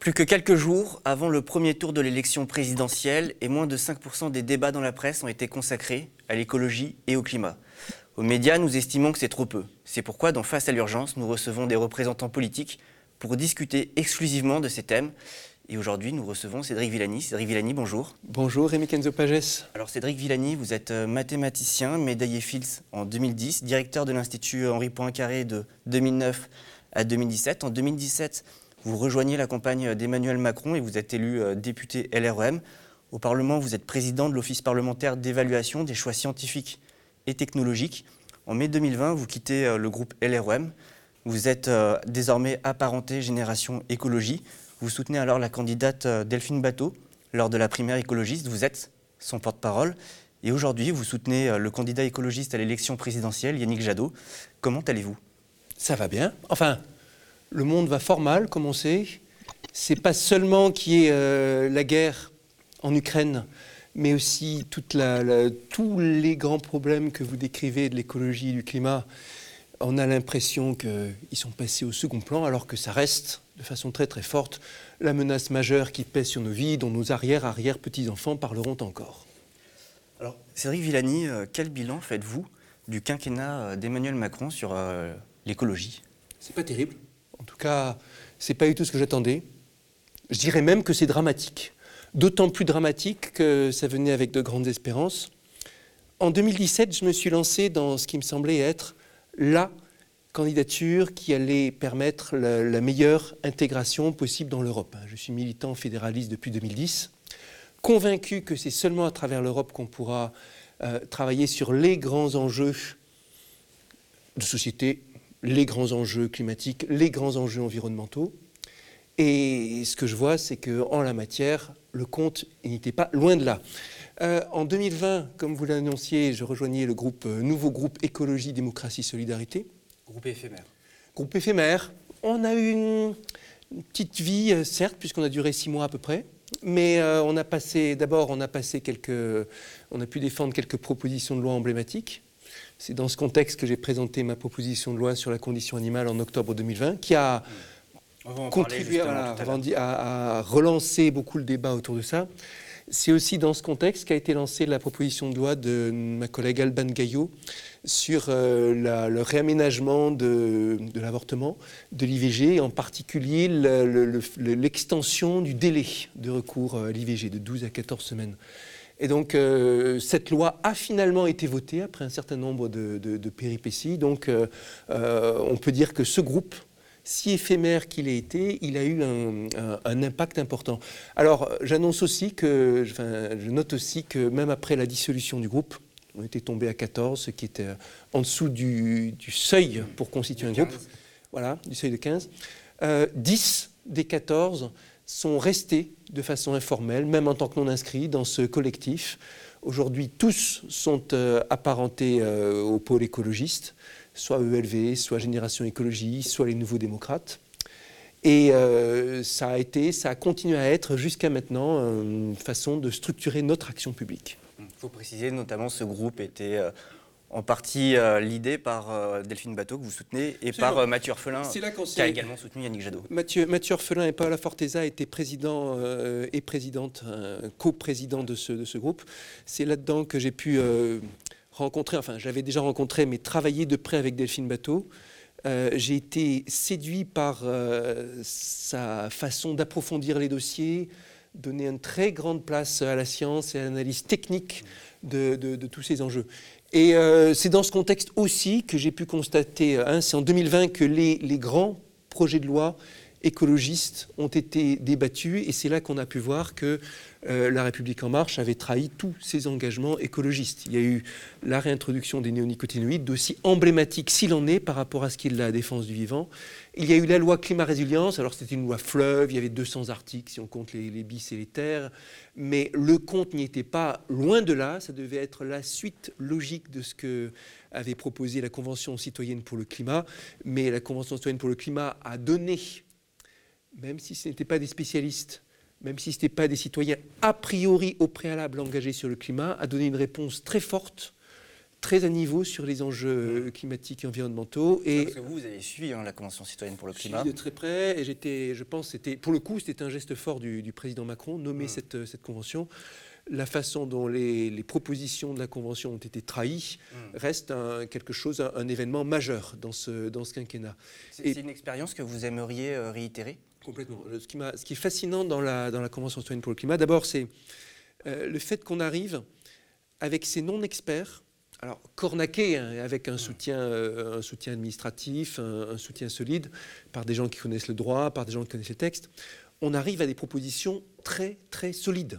Plus que quelques jours avant le premier tour de l'élection présidentielle et moins de 5% des débats dans la presse ont été consacrés à l'écologie et au climat. Aux médias, nous estimons que c'est trop peu. C'est pourquoi, dans Face à l'urgence, nous recevons des représentants politiques pour discuter exclusivement de ces thèmes. Et aujourd'hui, nous recevons Cédric Villani. Cédric Villani, bonjour. Bonjour, Rémi Kenzo Pages. Alors, Cédric Villani, vous êtes euh, mathématicien, médaillé Fields en 2010, directeur de l'Institut Henri Poincaré de 2009 à 2017. En 2017, vous rejoignez la campagne d'Emmanuel Macron et vous êtes élu euh, député LREM. Au Parlement, vous êtes président de l'Office parlementaire d'évaluation des choix scientifiques et technologiques. En mai 2020, vous quittez euh, le groupe LREM. Vous êtes euh, désormais apparenté Génération Écologie. Vous soutenez alors la candidate Delphine Bateau lors de la primaire écologiste. Vous êtes son porte-parole. Et aujourd'hui, vous soutenez le candidat écologiste à l'élection présidentielle, Yannick Jadot. Comment allez-vous? Ça va bien. Enfin, le monde va fort mal, comme on sait. C'est pas seulement qu'il y ait euh, la guerre en Ukraine, mais aussi toute la, tous les grands problèmes que vous décrivez de l'écologie et du climat. On a l'impression qu'ils sont passés au second plan, alors que ça reste, de façon très très forte, la menace majeure qui pèse sur nos vies, dont nos arrière-arrière-petits-enfants parleront encore. Alors, Cédric Villani, euh, quel bilan faites-vous du quinquennat euh, d'Emmanuel Macron sur l'écologie? C'est pas terrible. En tout cas, ce n'est pas du tout ce que j'attendais. Je dirais même que c'est dramatique. D'autant plus dramatique que ça venait avec de grandes espérances. En 2017, je me suis lancé dans ce qui me semblait être la candidature qui allait permettre la, meilleure intégration possible dans l'Europe. Je suis militant fédéraliste depuis 2010, convaincu que c'est seulement à travers l'Europe qu'on pourra euh, travailler sur les grands enjeux de société les grands enjeux climatiques, les grands enjeux environnementaux. Et ce que je vois, c'est qu'en la matière, le compte n'était pas loin de là. Euh, en 2020, comme vous l'annonciez, je rejoignais le groupe, euh, nouveau groupe Écologie, Démocratie, Solidarité. Groupe éphémère. Groupe éphémère. On a eu une, petite vie, euh, certes, puisqu'on a duré six mois à peu près. Mais on a passé, d'abord, on a passé quelques, on a pu défendre quelques propositions de loi emblématiques. C'est dans ce contexte que j'ai présenté ma proposition de loi sur la condition animale en octobre 2020, qui a contribué à, relancer beaucoup le débat autour de ça. C'est aussi dans ce contexte qu'a été lancée la proposition de loi de ma collègue Alban Gaillot sur euh, le réaménagement de, l'avortement, de l'IVG, en particulier l'extension du délai de recours à l'IVG de 12 à 14 semaines. Et donc, euh, cette loi a finalement été votée après un certain nombre de, péripéties. Donc, euh, euh, on peut dire que ce groupe, si éphémère qu'il ait été, il a eu un, impact important. Alors, j'annonce aussi que, enfin, je note aussi que même après la dissolution du groupe, on était tombé à 14, ce qui était en dessous du, seuil pour constituer un groupe. Voilà, du seuil de 15. 10 des 14 sont restés de façon informelle, même en tant que non inscrits, dans ce collectif. Aujourd'hui, tous sont euh, apparentés euh, au pôle écologiste, soit ELV, soit Génération Écologie, soit les Nouveaux Démocrates. Et euh, ça a été, ça a continué à être jusqu'à maintenant une façon de structurer notre action publique. Il faut préciser, notamment, ce groupe était en partie euh, l'idée par euh, Delphine Bateau, que vous soutenez, et par euh, Mathieu Orphelin, qui a également soutenu Yannick Jadot. Mathieu, Mathieu Orphelin et Paola Forteza étaient président et présidente, co-président de ce, de ce groupe. C'est là-dedans que j'ai pu rencontrer, enfin j'avais déjà rencontré, mais travailler de près avec Delphine Bateau. j'ai été séduit par sa façon d'approfondir les dossiers, donner une très grande place à la science et à l'analyse technique de, de, tous ces enjeux. Et euh, c'est dans ce contexte aussi que j'ai pu constater, hein, c'est en 2020 que les, les, grands projets de loi écologistes ont été débattus et c'est là qu'on a pu voir que euh, la République en marche avait trahi tous ses engagements écologistes. Il y a eu la réintroduction des néonicotinoïdes, d'aussi emblématique s'il en est par rapport à ce qui est la défense du vivant. Il y a eu la loi climat-résilience, alors c'était une loi fleuve, il y avait 200 articles si on compte les, les bis et les terres, mais le compte n'y était pas loin de là, ça devait être la suite logique de ce que avait proposé la Convention citoyenne pour le climat, mais la Convention citoyenne pour le climat a donné même si ce n'étaient pas des spécialistes, même si ce n'étaient pas des citoyens a priori au préalable engagés sur le climat, a donné une réponse très forte, très à niveau sur les enjeux climatiques et environnementaux. Et Parce que vous, vous avez suivi hein, la Convention citoyenne pour le climat. de très près, et j'étais, je pense, c'était, pour le coup, c'était un geste fort du, président Macron, nommer cette, cette convention la façon dont les, propositions de la Convention ont été trahies hmm. reste quelque chose, un, événement majeur dans ce, dans ce quinquennat. C'est une expérience que vous aimeriez euh, réitérer? Complètement. Ce qui, est fascinant dans la, Convention citoyenne pour le climat, d'abord, c'est euh, le fait qu'on arrive avec ces non-experts, alors cornaqués, hein, avec un soutien, euh, administratif, un, soutien solide, par des gens qui connaissent le droit, par des gens qui connaissent les textes, on arrive à des propositions très, très solides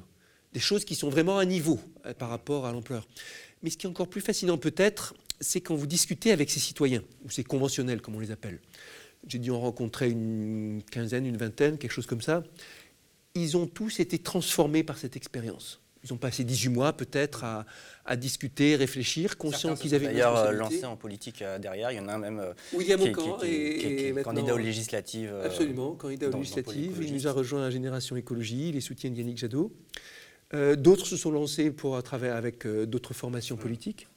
des choses qui sont vraiment à niveau euh, par rapport à l'ampleur. Mais ce qui est encore plus fascinant peut-être, c'est quand vous discutez avec ces citoyens, ou ces conventionnels comme on les appelle. J'ai dû en rencontrer une quinzaine, une vingtaine, quelque chose comme ça. Ils ont tous été transformés par cette expérience. Ils ont passé 18 mois peut-être à, discuter, réfléchir, conscients qu'ils avaient D'ailleurs, euh, lancé en politique euh, derrière, il y en a un même William qui, est candidat aux législatives. Absolument, candidat aux législatives. Il nous a rejoint à Génération Écologie, les soutiens d'Yannick Jadot. Euh, d'autres se sont lancés pour, à travers, avec euh, d'autres formations politiques.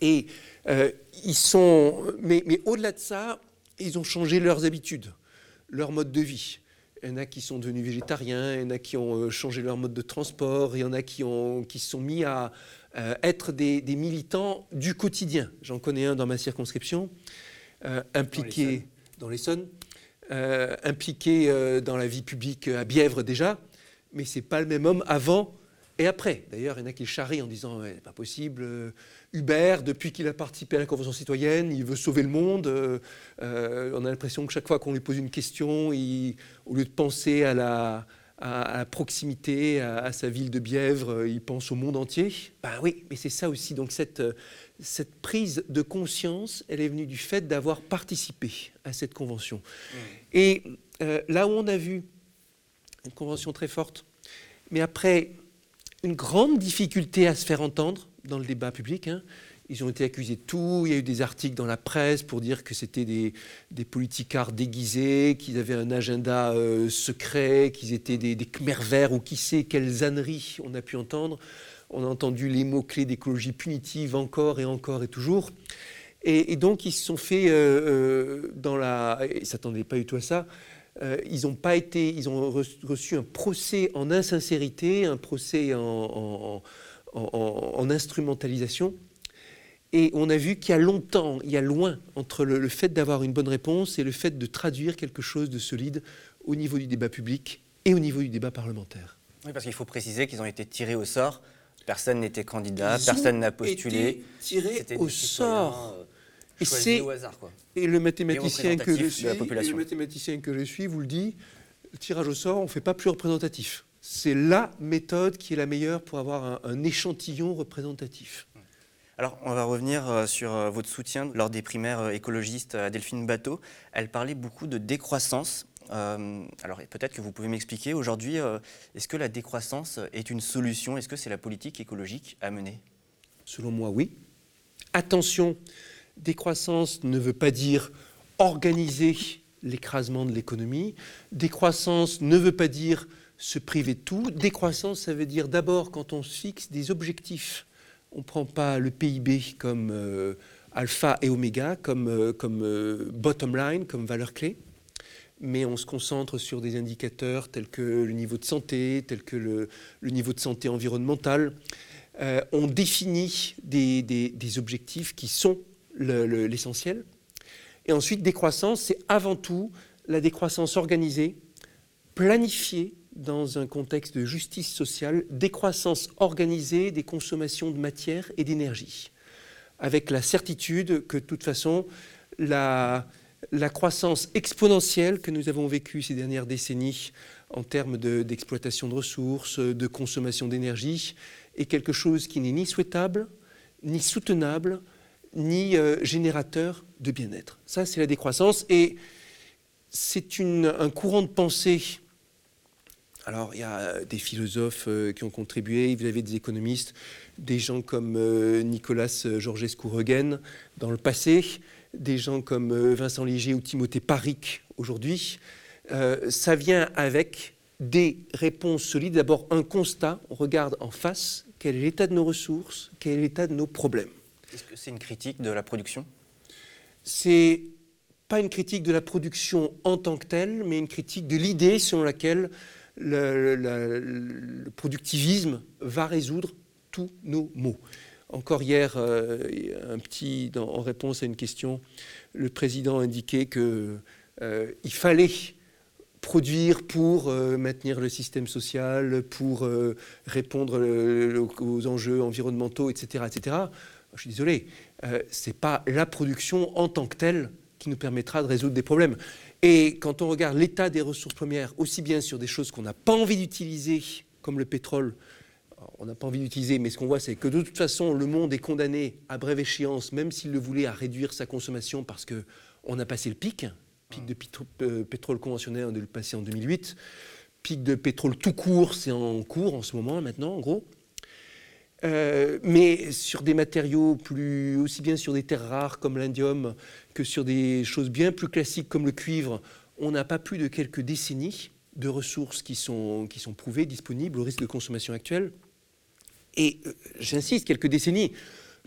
Et euh, ils sont. Mais, mais au-delà de ça, ils ont changé leurs habitudes, leur mode de vie. Il y en a qui sont devenus végétariens, il y en a qui ont changé leur mode de transport, il y en a qui, ont, qui se sont mis à être des, des, militants du quotidien. J'en connais un dans ma circonscription, impliqué dans l'Essonne, impliqué dans la vie publique à Bièvre déjà, mais ce n'est pas le même homme avant et après. D'ailleurs, il y en a qui le charrient en disant ouais, pas possible. Euh, Hubert, depuis qu'il a participé à la Convention citoyenne, il veut sauver le monde. Euh, euh, on a l'impression que chaque fois qu'on lui pose une question, il, au lieu de penser à la, à, proximité, à, sa ville de Bièvre, il pense au monde entier. Ben oui, mais c'est ça aussi. Donc cette, cette prise de conscience, elle est venue du fait d'avoir participé à cette convention. Mmh. Et là où on a vu une convention très forte. Mais après, une grande difficulté à se faire entendre dans le débat public. Hein. Ils ont été accusés de tout. Il y a eu des articles dans la presse pour dire que c'était des, des politicards déguisés, qu'ils avaient un agenda euh, secret, qu'ils étaient des, des Khmer verts ou qui sait quelles ânneries on a pu entendre. On a entendu les mots-clés d'écologie punitive encore et encore et toujours. Et, donc ils se sont fait euh, euh, dans la... Ils ne s'attendaient pas du tout à ça euh, ils ont pas été, ils ont reçu un procès en insincérité, un procès en, instrumentalisation. Et on a vu qu'il y a longtemps, il y a loin entre le, fait d'avoir une bonne réponse et le fait de traduire quelque chose de solide au niveau du débat public et au niveau du débat parlementaire. Oui, parce qu'il faut préciser qu'ils ont été tirés au sort. Personne n'était candidat, personne n'a postulé. Tirés au sort. Et c'est Et le mathématicien que je suis, le mathématicien que je suis vous le dit, le tirage au sort, on ne fait pas plus représentatif. C'est la méthode qui est la meilleure pour avoir un, échantillon représentatif. Alors, on va revenir euh, sur euh, votre soutien lors des primaires euh, écologistes à Delphine Bateau. Elle parlait beaucoup de décroissance. alors, peut-être que vous pouvez m'expliquer aujourd'hui, est-ce que la décroissance est une solution? Est-ce que c'est la politique écologique à mener? Selon moi, oui. Attention, Décroissance ne veut pas dire organiser l'écrasement de l'économie. Décroissance ne veut pas dire se priver de tout. Décroissance, ça veut dire d'abord quand on se fixe des objectifs. On ne prend pas le PIB comme euh, alpha et oméga, comme, euh, comme euh, bottom line, comme valeur clé, mais on se concentre sur des indicateurs tels que le niveau de santé, tels que le, niveau de santé environnementale. on définit des, des objectifs qui sont l'essentiel. et ensuite, décroissance, c'est avant tout la décroissance organisée, planifiée dans un contexte de justice sociale, décroissance organisée des consommations de matière et d'énergie, avec la certitude que de toute façon, la, la croissance exponentielle que nous avons vécue ces dernières décennies en termes d'exploitation de, de ressources, de consommation d'énergie, est quelque chose qui n'est ni souhaitable, ni soutenable, ni euh, générateur de bien-être. Ça, c'est la décroissance. Et c'est un courant de pensée. Alors, il y a des philosophes euh, qui ont contribué, vous avez des économistes, des gens comme euh, Nicolas Georgescu-Regen dans le passé, des gens comme Vincent Léger ou Timothée Paric aujourd'hui. ça vient avec des réponses solides. D'abord, un constat, on regarde en face quel est l'état de nos ressources, quel est l'état de nos problèmes? Est-ce que c'est une critique de la production? C'est pas une critique de la production en tant que telle, mais une critique de l'idée selon laquelle le, productivisme va résoudre tous nos maux. Encore hier, euh, un petit, en réponse à une question, le président indiquait que euh, fallait produire pour euh, maintenir le système social, pour répondre aux enjeux environnementaux, etc., etc. Je suis désolé, euh, c'est pas la production en tant que telle qui nous permettra de résoudre des problèmes. Et quand on regarde l'état des ressources premières, aussi bien sur des choses qu'on n'a pas envie d'utiliser, comme le pétrole, alors, on n'a pas envie d'utiliser, mais ce qu'on voit, c'est que de toute façon, le monde est condamné à brève échéance, même s'il le voulait, à réduire sa consommation parce que on a passé le pic. Pic de euh, pétrole conventionnel, on a le passer en 2008. Pic de pétrole tout court, c'est en cours en ce moment, maintenant, en gros. Euh, mais sur des matériaux aussi bien sur des terres rares comme l'indium que sur des choses bien plus classiques comme le cuivre, on n'a pas plus de quelques décennies de ressources qui sont, prouvées, disponibles au risque de consommation actuelle. Et euh, j'insiste, quelques décennies.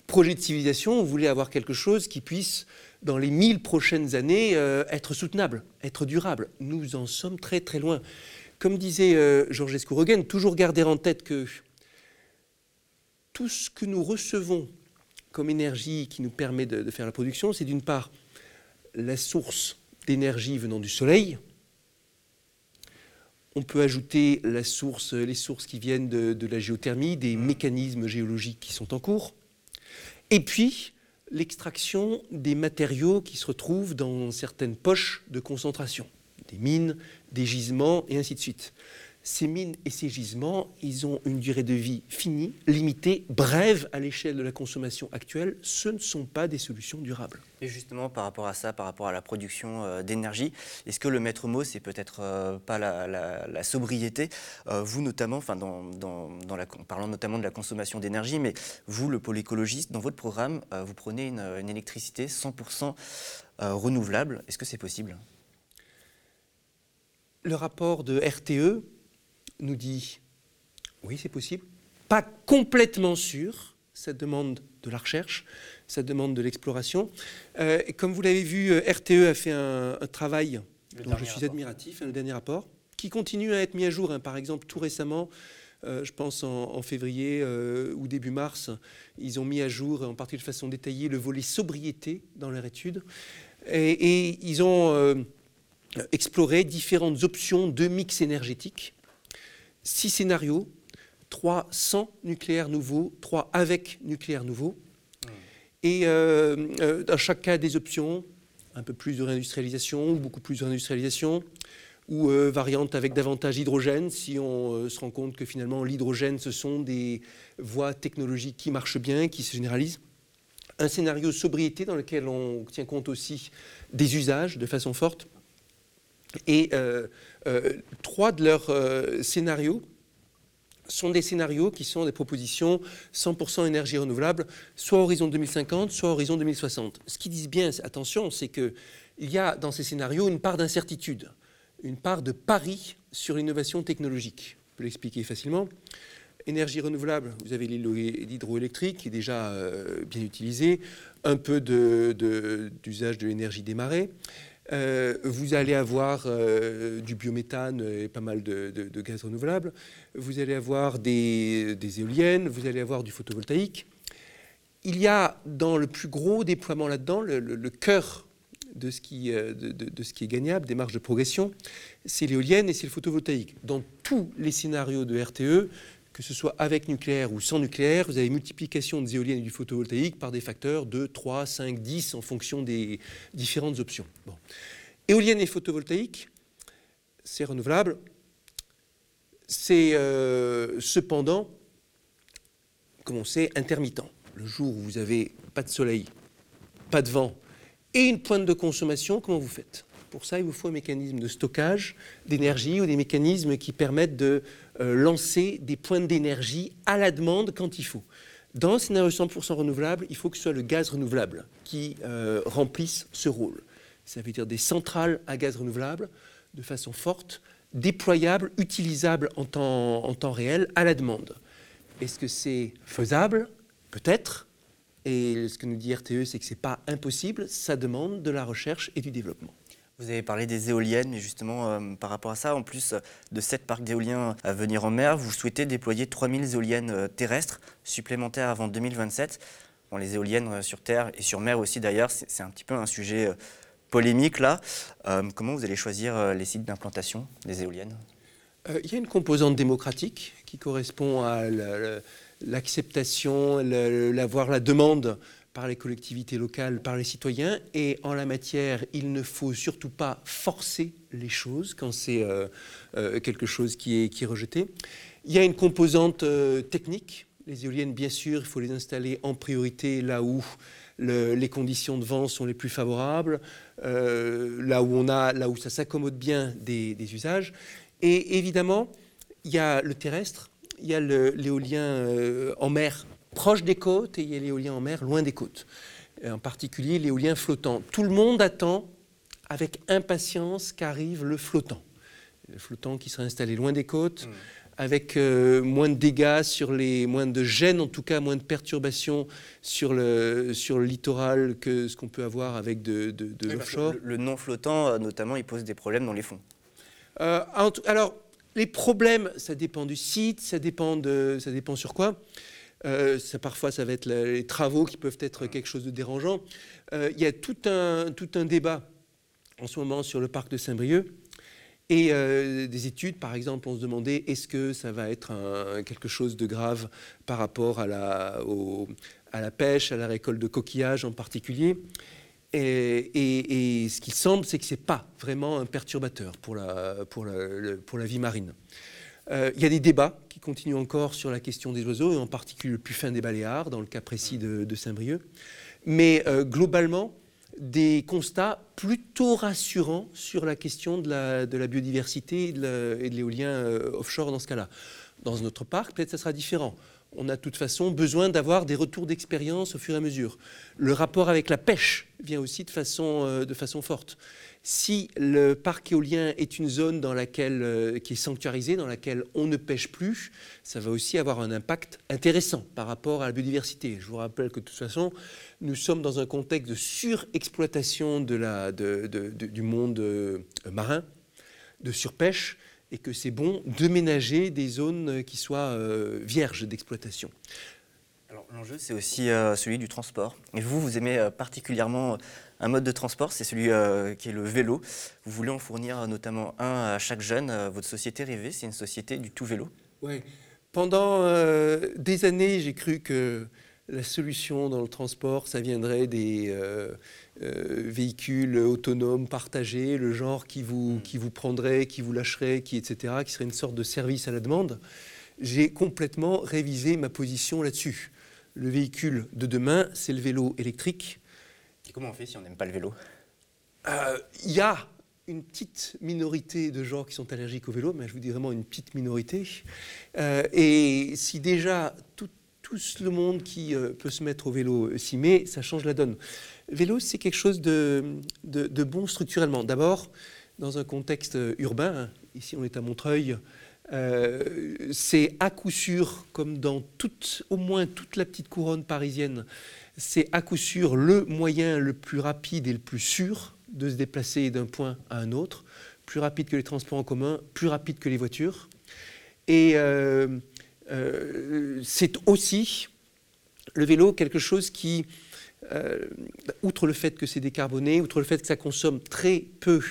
Projet de civilisation, on voulait avoir quelque chose qui puisse, dans les mille prochaines années, euh, être soutenable, être durable. Nous en sommes très très loin. Comme disait Georges Escouregen, toujours garder en tête que tout ce que nous recevons comme énergie qui nous permet de, de faire la production, c'est d'une part la source d'énergie venant du soleil. On peut ajouter la source, les sources qui viennent de, de la géothermie, des mécanismes géologiques qui sont en cours. Et puis, l'extraction des matériaux qui se retrouvent dans certaines poches de concentration, des mines, des gisements, et ainsi de suite. Ces mines et ces gisements, ils ont une durée de vie finie, limitée, brève à l'échelle de la consommation actuelle. Ce ne sont pas des solutions durables. Et justement, par rapport à ça, par rapport à la production euh, d'énergie, est-ce que le maître mot, c'est peut-être euh, pas la, la- la sobriété Euh, Vous, notamment, enfin, dans, dans- dans la, en parlant notamment de la consommation d'énergie, mais vous, le pôle écologiste, dans votre programme, vous prenez une, une électricité 100% euh, renouvelable. Est-ce que c'est possible? Le rapport de RTE nous dit oui, c'est possible. Pas complètement sûr. Ça demande de la recherche, ça demande de l'exploration. Euh, et comme vous l'avez vu, euh, RTE a fait un, un travail Le dont je suis rapport. admiratif, hein, le dernier rapport, qui continue à être mis à jour. hein. Par exemple, tout récemment, euh, je pense en, en février euh, ou début mars, ils ont mis à jour, en partie de façon détaillée, le volet sobriété dans leur étude. Et, et ils ont exploré différentes options de mix énergétique. Six scénarios, trois sans nucléaire nouveau, trois avec nucléaire nouveau. Et euh, euh, dans chaque cas, des options, un peu plus de réindustrialisation, ou beaucoup plus de réindustrialisation, ou euh, variante avec davantage d'hydrogène, si on euh, se rend compte que finalement l'hydrogène, ce sont des voies technologiques qui marchent bien, qui se généralisent. Un scénario sobriété dans lequel on tient compte aussi des usages de façon forte. Et euh, euh, trois de leurs euh, scénarios sont des scénarios qui sont des propositions 100% énergie renouvelable, soit horizon 2050, soit horizon 2060. Ce qu'ils disent bien, attention, c'est qu'il y a dans ces scénarios une part d'incertitude, une part de pari sur l'innovation technologique. Je peux l'expliquer facilement. Énergie renouvelable, vous avez l'hydro- l'hydroélectrique qui est déjà bien utilisé, un peu de- de- d'usage de, l'énergie des marées. Euh, vous allez avoir euh, du biométhane et pas mal de, gaz renouvelable. Vous allez avoir des, éoliennes, vous allez avoir du photovoltaïque. Il y a dans le plus gros déploiement là-dedans, le, cœur de ce, qui, euh, de ce qui est gagnable, des marges de progression, c'est l'éolienne et c'est le photovoltaïque. Dans tous les scénarios de RTE, que ce soit avec nucléaire ou sans nucléaire, vous avez multiplication des éoliennes et du photovoltaïque par des facteurs de 3, 5, 10 en fonction des différentes options. Éolienne et photovoltaïque, c'est renouvelable. C'est euh, cependant, comme on sait, intermittent. Le jour où vous avez pas de soleil, pas de vent et une pointe de consommation, comment vous faites? Pour ça, il vous faut un mécanisme de stockage d'énergie ou des mécanismes qui permettent de lancer des pointes d'énergie à la demande quand il faut. Dans un scénario 100% renouvelable, il faut que ce soit le gaz renouvelable qui euh, remplisse ce rôle. Ça veut dire des centrales à gaz renouvelable de façon forte, déployables, utilisables en temps, en temps réel à la demande. Est-ce que c'est faisable? Peut-être. Et ce que nous dit RTE, c'est que ce n'est pas impossible, ça demande de la recherche et du développement. Vous avez parlé des éoliennes, mais justement, euh, par rapport à ça, en plus de sept parcs d'éoliens à venir en mer, vous souhaitez déployer 3000 éoliennes euh, terrestres supplémentaires avant 2027. Bon, les éoliennes euh, sur terre et sur mer aussi, d'ailleurs, c'est un petit peu un sujet polémique là. comment vous allez choisir les sites d'implantation des éoliennes? Il y a une composante démocratique qui correspond à l'acceptation, la, voire la demande par les collectivités locales, par les citoyens. Et en la matière, il ne faut surtout pas forcer les choses quand c'est euh, euh, quelque chose qui est, qui est, rejeté. Il y a une composante euh, technique. Les éoliennes, bien sûr, il faut les installer en priorité là où les conditions de vent sont les plus favorables, là, où on a, là où ça s'accommode bien des, des, usages. Et évidemment, il y a le terrestre, il y a l'éolien en mer proche des côtes et il y a l'éolien en mer loin des côtes. En particulier l'éolien flottant. Tout le monde attend avec impatience qu'arrive le flottant. Le flottant qui sera installé loin des côtes, mm. avec euh, moins de dégâts sur les, moins de gêne en tout cas, moins de perturbations sur le, sur le littoral que ce qu'on peut avoir avec de, de, l'offshore. Le, non flottant, euh, notamment, il pose des problèmes dans les fonds. Euh, alors, les problèmes, ça dépend du site, ça dépend, de, ça dépend sur quoi. Euh, parfois, ça va être les travaux qui peuvent être quelque chose de dérangeant. Euh, il y a tout un, tout un débat en ce moment sur le parc de Saint-Brieuc. Et euh, des études, par exemple, on se demandait est-ce que ça va être quelque chose de grave par rapport à la, pêche, à la récolte de coquillages en particulier? Et, et, ce qu'il semble, c'est que ce n'est pas vraiment un perturbateur pour la, pour la, pour la vie marine. Euh, il y a des débats qui continuent encore sur la question des oiseaux, et en particulier le plus fin des Baléares, dans le cas précis de, Saint-Brieuc. Mais euh, globalement, des constats plutôt rassurants sur la question de la, biodiversité et de l'éolien euh, offshore dans ce cas-là. Dans notre parc, peut-être ça sera différent. On a de toute façon besoin d'avoir des retours d'expérience au fur et à mesure. Le rapport avec la pêche vient aussi de façon forte. Si le parc éolien est une zone dans laquelle, euh, qui est sanctuarisée, dans laquelle on ne pêche plus, ça va aussi avoir un impact intéressant par rapport à la biodiversité. Je vous rappelle que de toute façon, nous sommes dans un contexte de surexploitation du monde euh, marin, de surpêche, et que c'est bon de ménager des zones qui soient euh, vierges d'exploitation. Alors l'enjeu, c'est aussi celui du transport. Et vous, vous aimez particulièrement un mode de transport, c'est celui euh, qui est le vélo. Vous voulez en fournir notamment un à chaque jeune. Euh, votre société rêvée, c'est une société du tout vélo. Oui. Pendant euh, des années, j'ai cru que la solution dans le transport, ça viendrait des véhicules autonomes partagés, le genre qui vous, hmm. qui vous prendrait, qui vous lâcherait, qui, etc., qui serait une sorte de service à la demande. J'ai complètement révisé ma position là-dessus. Le véhicule de demain, c'est le vélo électrique comment on fait si on n'aime pas le vélo? Il euh, y a une petite minorité de gens qui sont allergiques au vélo, mais je vous dis vraiment une petite minorité. Euh, et si déjà tout, le monde qui euh, peut se mettre au vélo s'y met, ça change la donne. vélo, c'est quelque chose de, bon structurellement. D'abord, dans un contexte urbain, ici on est à Montreuil, c'est à coup sûr, comme dans au moins toute la petite couronne parisienne, c'est à coup sûr le moyen le plus rapide et le plus sûr de se déplacer d'un point à un autre, plus rapide que les transports en commun, plus rapide que les voitures. Et euh, euh, c'est aussi le vélo quelque chose qui, euh, outre le fait que c'est décarboné, outre le fait que ça consomme très peu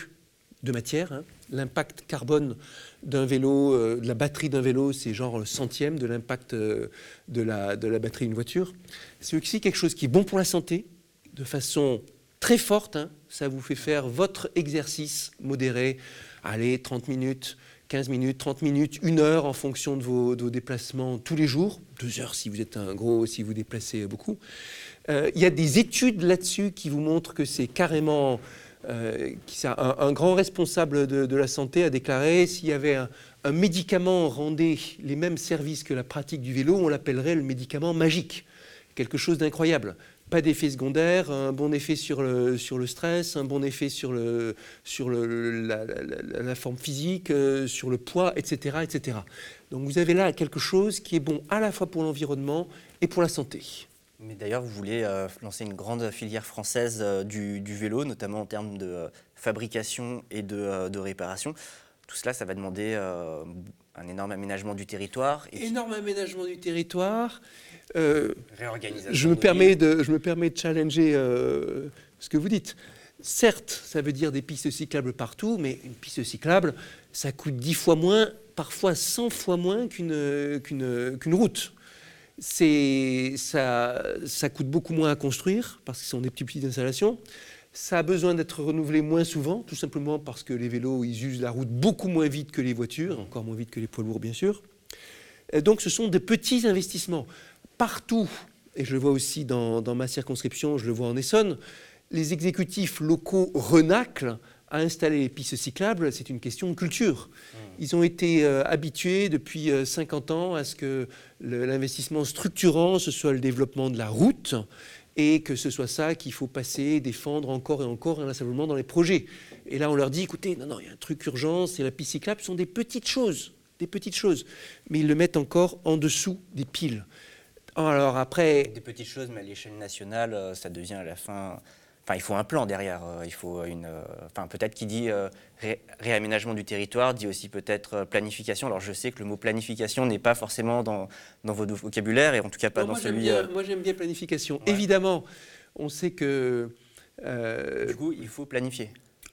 de matière, hein, l'impact carbone d'un vélo, euh, de la batterie d'un vélo, c'est genre le centième de l'impact euh, de, la, de la batterie d'une voiture. C'est aussi quelque chose qui est bon pour la santé, de façon très forte. Hein. Ça vous fait faire votre exercice modéré. Allez, 30 minutes, 15 minutes, 30 minutes, une heure en fonction de vos, déplacements tous les jours. Deux heures si vous êtes un gros, si vous déplacez beaucoup. Euh, il y a des études là-dessus qui vous montrent que c'est carrément euh, un, grand responsable de, la santé a déclaré s'il y avait un, médicament rendait les mêmes services que la pratique du vélo, on l'appellerait le médicament magique. Quelque chose d'incroyable. Pas d'effet secondaire, un bon effet sur le, sur le stress, un bon effet sur, le, sur le, la, forme physique, euh, sur le poids, etc., etc. Donc vous avez là quelque chose qui est bon à la fois pour l'environnement et pour la santé. Mais d'ailleurs, vous voulez euh, lancer une grande filière française euh, du, du, vélo, notamment en termes de euh, fabrication et de, de, réparation. Tout cela, ça va demander un énorme aménagement du territoire. Et énorme aménagement du territoire. Réorganisation. Je me, permets de, je me permets de challenger ce que vous dites. Certes, ça veut dire des pistes cyclables partout, mais une piste cyclable, ça coûte 10 fois moins, parfois 100 fois moins qu'une route ça, ça coûte beaucoup moins à construire parce que ce sont des petites, petites installations. Ça a besoin d'être renouvelé moins souvent, tout simplement parce que les vélos, ils usent la route beaucoup moins vite que les voitures, encore moins vite que les poids lourds, bien sûr. Donc, ce sont des petits investissements. Partout, et je le vois aussi dans, dans ma circonscription, je le vois en Essonne, les exécutifs locaux renaclent à installer les pistes cyclables, c'est une question de culture. Mmh. Ils ont été euh, habitués depuis 50 euh, ans à ce que l'investissement structurant, ce soit le développement de la route, et que ce soit ça qu'il faut passer, défendre encore et encore inlassablement dans les projets. Et là, on leur dit, écoutez, non, non, il y a un truc urgent, c'est la piste cyclable, ce sont des petites choses, des petites choses. Mais ils le mettent encore en dessous des piles. Alors après... Des petites choses, mais à l'échelle nationale, euh, ça devient à la fin Enfin, il faut un plan derrière. Euh, il faut une. Euh, enfin, peut-être qui dit euh, réaménagement du territoire, dit aussi peut-être planification. Alors, je sais que le mot planification n'est pas forcément dans, dans votre vocabulaire et en tout cas pas dans moi, celui. Bien, moi, j'aime bien planification. Évidemment, on sait que. du coup, il faut planifier.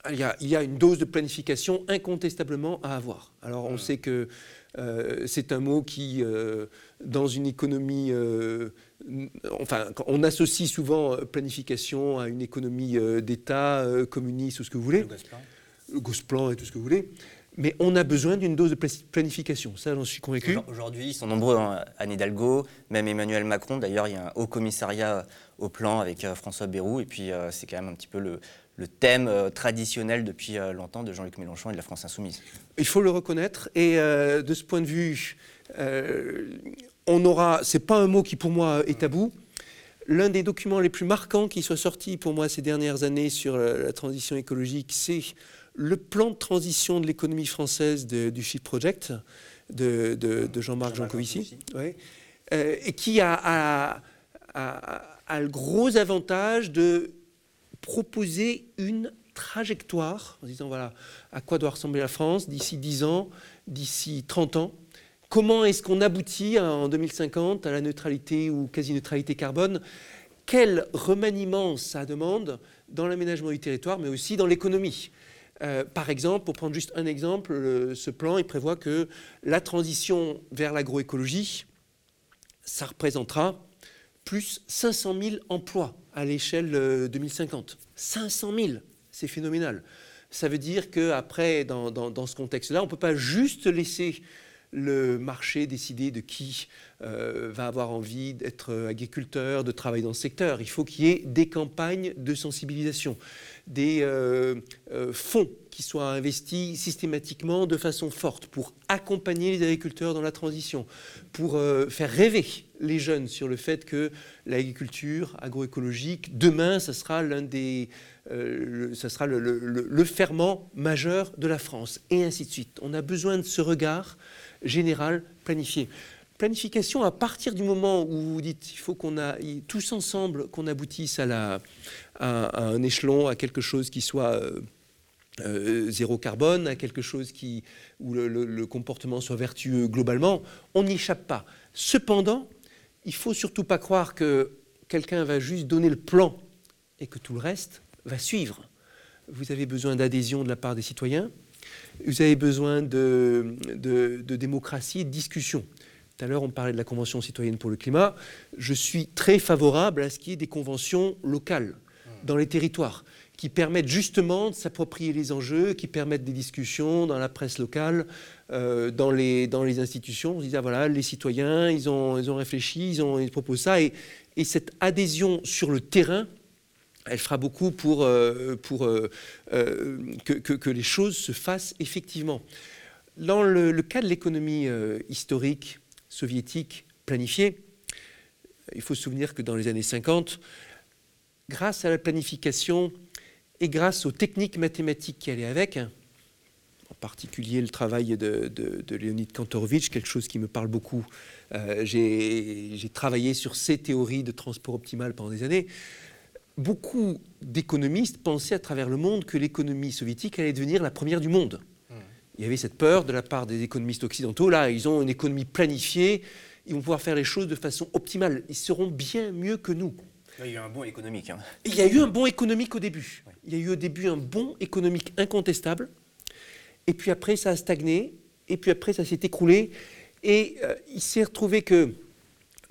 Il y, a, il y, a, une dose de planification incontestablement à avoir. Alors, on hmm. sait que c'est un mot qui, dans une économie enfin, on associe souvent euh, planification à une économie euh, d'État, euh, communiste ou ce que vous voulez. Le Gosplan. et tout ce que vous voulez. Mais on a besoin d'une dose de planification, ça j'en suis convaincu. Aujourd'hui, ils sont nombreux, hein. Anne Hidalgo, même Emmanuel Macron. D'ailleurs, il y a un haut commissariat au plan avec François Bayrou. Et puis, c'est quand même un petit peu le, thème traditionnel depuis longtemps de Jean-Luc Mélenchon et de la France Insoumise. Il faut le reconnaître. Et de ce point de vue, on aura, c'est pas un mot qui pour moi est tabou. L'un des documents les plus marquants qui soit sorti pour moi ces dernières années sur la, transition écologique, c'est le plan de transition de l'économie française du Shift Project de, Jean-Marc Jancovici, euh, et qui a, le gros avantage de proposer une trajectoire en disant voilà à quoi doit ressembler la France d'ici 10 ans, d'ici 30 ans, Comment est-ce qu'on aboutit en 2050 à la neutralité ou quasi-neutralité carbone? Quel remaniement ça demande dans l'aménagement du territoire, mais aussi dans l'économie? Euh, par exemple, pour prendre juste un exemple, ce plan, il prévoit que la transition vers l'agroécologie, ça représentera plus 500 000 emplois à l'échelle 2050. 500 000, c'est phénoménal. Ça veut dire qu'après, dans, dans, ce contexte-là, on ne peut pas juste laisser le marché décider de qui euh, va avoir envie d'être agriculteur, de travailler dans ce secteur. Il faut qu'il y ait des campagnes de sensibilisation, des euh, euh, fonds qui soient investis systématiquement de façon forte pour accompagner les agriculteurs dans la transition, pour faire rêver les jeunes sur le fait que l'agriculture agroécologique, demain, ça sera l'un des... ça sera le, le ferment majeur de la France, et ainsi de suite. On a besoin de ce regard générale planifiée. Planification à partir du moment où vous dites il faut qu'on a tous ensemble qu'on aboutisse à, un échelon, à quelque chose qui soit euh, euh, zéro carbone, à quelque chose qui, où le, comportement soit vertueux globalement, on n'y échappe pas. Cependant, il faut surtout pas croire que quelqu'un va juste donner le plan et que tout le reste va suivre. Vous avez besoin d'adhésion de la part des citoyens, vous avez besoin de, démocratie et de discussion. Tout à l'heure, on parlait de la Convention citoyenne pour le climat. Je suis très favorable à ce qu'il y ait des conventions locales dans les territoires qui permettent justement de s'approprier les enjeux, qui permettent des discussions dans la presse locale, euh, dans, les, dans les institutions. On se dit, ah, voilà, les citoyens, ils ont, ils ont réfléchi, ils, ont, ils proposent ça. Et, et cette adhésion sur le terrain, elle fera beaucoup pour, euh, pour euh, euh, que, les choses se fassent effectivement. Dans le, cas de l'économie historique soviétique planifiée, il faut se souvenir que dans les années 50, grâce à la planification et grâce aux techniques mathématiques qui allaient avec, particulier le travail de, de, Leonid Kantorovitch, quelque chose qui me parle beaucoup. Euh, j'ai travaillé sur ces théories de transport optimal pendant des années. Beaucoup d'économistes pensaient à travers le monde que l'économie soviétique allait devenir la première du monde. Hmm. Il y avait cette peur de la part des économistes occidentaux. Là, ils ont une économie planifiée, ils vont pouvoir faire les choses de façon optimale. Ils seront bien mieux que nous. Il y a eu un bon économique. Hein. Il y a eu un bon économique au début. Il y a eu au début un bon économique incontestable. Et puis après, ça a stagné. Et puis après, ça s'est écroulé. Et euh, il s'est retrouvé que,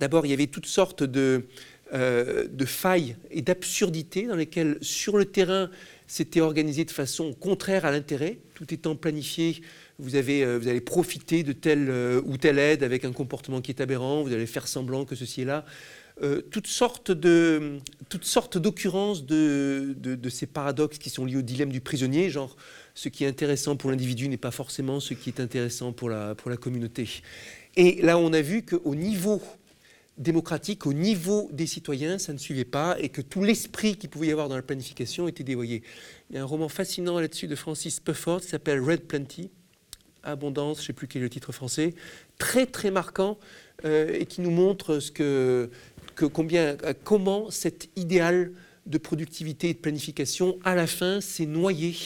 d'abord, il y avait toutes sortes de, euh, de failles et d'absurdités dans lesquelles, sur le terrain, c'était organisé de façon contraire à l'intérêt. Tout étant planifié, vous, avez, euh, vous allez profiter de telle ou telle aide avec un comportement qui est aberrant, vous allez faire semblant que ceci est là. Toutes sortes de toutes sortes d'occurrences de, de, de, ces paradoxes qui sont liés au dilemme du prisonnier, genre ce qui est intéressant pour l'individu n'est pas forcément ce qui est intéressant pour la, pour la communauté. Et là, on a vu qu'au niveau démocratique, au niveau des citoyens, ça ne suivait pas et que tout l'esprit qu'il pouvait y avoir dans la planification était dévoyé. Il y a un roman fascinant là-dessus de Francis Pufford qui s'appelle Red Plenty, Abondance, je ne sais plus quel est le titre français, très très marquant euh, et qui nous montre ce que, que combien, comment cet idéal de productivité et de planification, à la fin, s'est noyé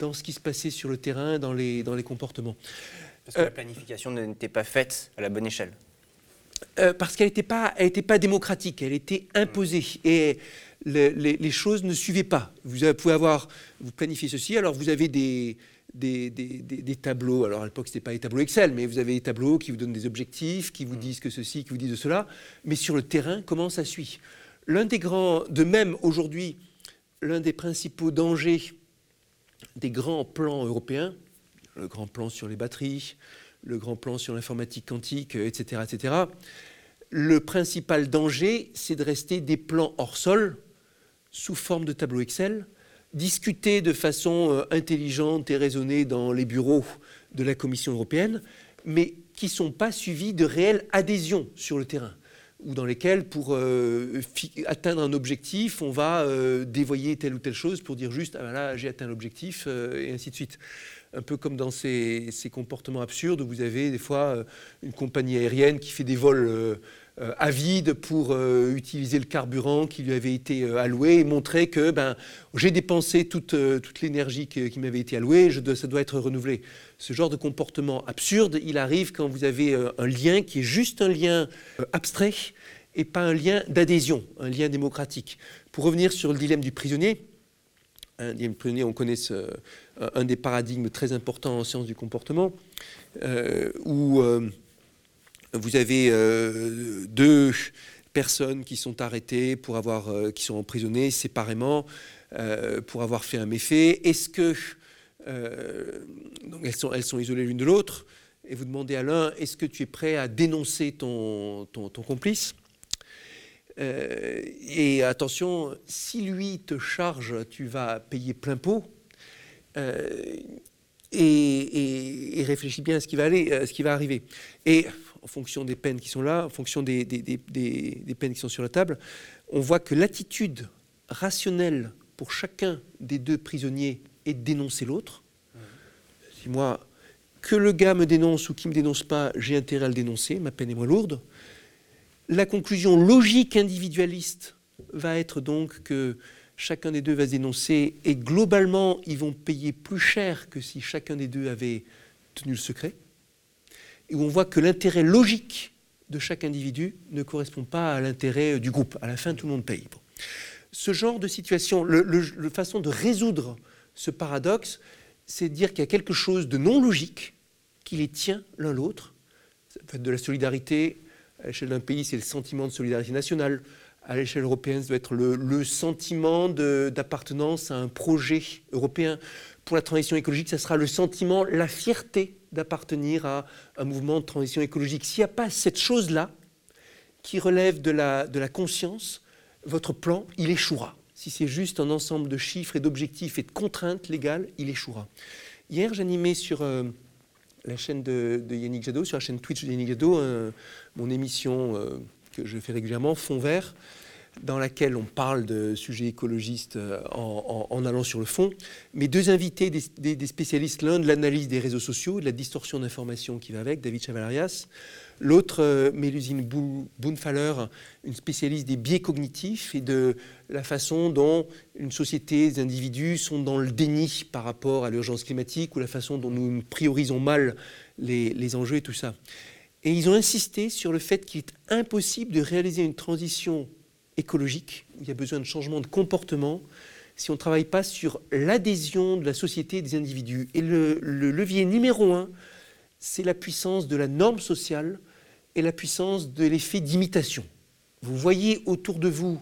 dans ce qui se passait sur le terrain, dans les, dans les comportements. Parce que la euh, planification n'était pas faite à la bonne échelle. Euh, parce qu'elle n'était pas, pas démocratique, elle était imposée. Et les, les, choses ne suivaient pas. Vous pouvez avoir, vous planifiez ceci, alors vous avez des, des, des, des, tableaux. Alors à l'époque, ce n'était pas des tableaux Excel, mais vous avez des tableaux qui vous donnent des objectifs, qui vous mm. disent que ceci, qui vous disent de cela. Mais sur le terrain, comment ça suit? L'un des grands, de même aujourd'hui, l'un des principaux dangers des grands plans européens, le grand plan sur les batteries, le grand plan sur l'informatique quantique, etc., etc., le principal danger, c'est de rester des plans hors sol, sous forme de tableau Excel, discutés de façon euh, intelligente et raisonnée dans les bureaux de la Commission européenne, mais qui ne sont pas suivis de réelle adhésion sur le terrain ou dans lesquels, pour euh, atteindre un objectif, on va euh, dévoyer telle ou telle chose pour dire juste, ah ben là, j'ai atteint l'objectif, et ainsi de suite. Un peu comme dans ces, ces, comportements absurdes où vous avez des fois une compagnie aérienne qui fait des vols avide pour euh, utiliser le carburant qui lui avait été euh, alloué et montrer que ben, j'ai dépensé toute, toute l'énergie qui, m'avait été allouée, ça doit être renouvelé. Ce genre de comportement absurde, il arrive quand vous avez un lien qui est juste un lien abstrait et pas un lien d'adhésion, un lien démocratique. Pour revenir sur le dilemme du prisonnier, un dilemme du prisonnier, on connaît un des paradigmes très importants en sciences du comportement, où vous avez euh, deux personnes qui sont arrêtées pour avoir, euh, qui sont emprisonnées séparément euh, pour avoir fait un méfait. Est-ce que donc elles sont, elles sont isolées l'une de l'autre et vous demandez à l'un est-ce que tu es prêt à dénoncer ton, ton, complice? Et attention, si lui te charge, tu vas payer plein pot. et, réfléchis bien à ce qui va aller, ce qui va arriver. Et en fonction des peines qui sont là, en fonction des, peines qui sont sur la table, on voit que l'attitude rationnelle pour chacun des deux prisonniers est de dénoncer l'autre. Si moi, que le gars me dénonce ou qu'il ne me dénonce pas, j'ai intérêt à le dénoncer, ma peine est moins lourde. La conclusion logique individualiste va être donc que chacun des deux va se dénoncer et globalement, ils vont payer plus cher que si chacun des deux avait tenu le secret où on voit que l'intérêt logique de chaque individu ne correspond pas à l'intérêt du groupe. À la fin, tout le monde paye. Ce genre de situation, la façon de résoudre ce paradoxe, c'est de dire qu'il y a quelque chose de non logique qui les tient l'un l'autre. De la solidarité. À l'échelle d'un pays, c'est le sentiment de solidarité nationale. À l'échelle européenne, ça doit être le, le sentiment d'appartenance à un projet européen. Pour la transition écologique, ça sera le sentiment, la fierté d'appartenir à un mouvement de transition écologique. S'il n'y a pas cette chose-là qui relève de la, de la conscience, votre plan, il échouera. Si c'est juste un ensemble de chiffres et d'objectifs et de contraintes légales, il échouera. Hier, j'animais sur euh, la chaîne de, Yannick Jadot, sur la chaîne Twitch de Yannick Jadot, mon émission euh, que je fais régulièrement, Fond Vert, dans laquelle on parle de sujets écologistes euh, en, allant sur le fond, mais deux invités, des, spécialistes, l'un de l'analyse des réseaux sociaux, de la distorsion d'information qui va avec, David Chavalarias, l'autre, euh, Mélusine Boonfaller, une spécialiste des biais cognitifs et de la façon dont une société, des individus sont dans le déni par rapport à l'urgence climatique ou la façon dont nous priorisons mal les enjeux et tout ça. Et ils ont insisté sur le fait qu'il est impossible de réaliser une transition écologique, il y a besoin de changement de comportement, si on ne travaille pas sur l'adhésion de la société et des individus. Et le, levier numéro un, c'est la puissance de la norme sociale et la puissance de l'effet d'imitation. Vous voyez autour de vous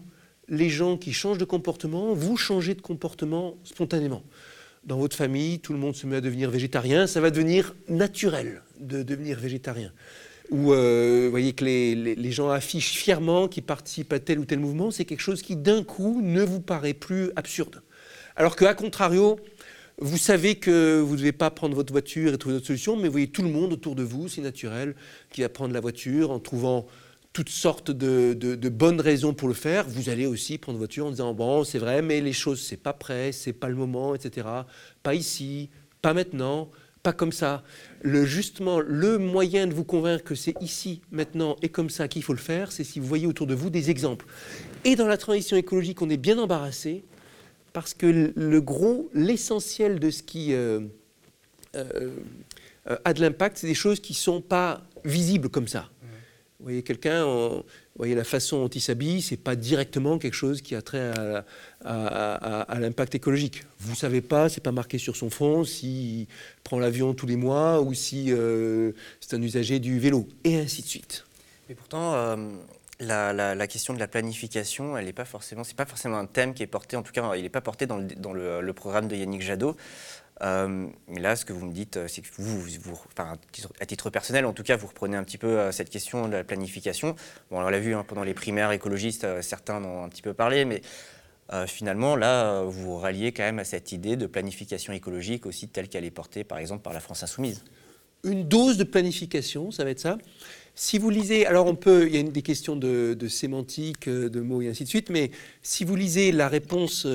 les gens qui changent de comportement, vous changez de comportement spontanément. Dans votre famille, tout le monde se met à devenir végétarien, ça va devenir naturel de devenir végétarien où euh, vous voyez que les, gens affichent fièrement qu'ils participent à tel ou tel mouvement, c'est quelque chose qui d'un coup ne vous paraît plus absurde. Alors qu'à contrario, vous savez que vous ne devez pas prendre votre voiture et trouver d'autres solutions, mais vous voyez tout le monde autour de vous, c'est naturel, qui va prendre la voiture en trouvant toutes sortes de, bonnes raisons pour le faire. Vous allez aussi prendre voiture en disant bon, c'est vrai, mais les choses, c'est pas prêt, c'est pas le moment, etc. Pas ici, pas maintenant comme ça. Justement, le moyen de vous convaincre que c'est ici, maintenant et comme ça qu'il faut le faire, c'est si vous voyez autour de vous des exemples. Et dans la transition écologique, on est bien embarrassé parce que le gros, l'essentiel de ce qui euh, euh, a de l'impact, c'est des choses qui ne sont pas visibles comme ça. Vous voyez quelqu'un, vous voyez la façon dont il s'habille, c'est pas directement quelque chose qui a trait à, l'impact écologique. Vous savez pas, c'est pas marqué sur son front s'il prend l'avion tous les mois ou si euh, c'est un usager du vélo, et ainsi de suite. Mais pourtant, euh, la, question de la planification, elle n'est pas forcément, c'est pas forcément un thème qui est porté, en tout cas, il n'est pas porté dans le, programme de Yannick Jadot. Euh, là, ce que vous me dites, euh, c'est que vous, à titre personnel, en tout cas, vous reprenez un petit peu euh, cette question de la planification. Bon, on l'a vu hein, pendant les primaires écologistes, certains en ont un petit peu parlé, mais finalement, là, vous vous ralliez quand même à cette idée de planification écologique aussi telle qu'elle est portée, par exemple, par la France insoumise. Une dose de planification, ça va être ça. Si vous lisez, alors on peut, il y a des questions de, sémantique, de mots et ainsi de suite, mais si vous lisez la réponse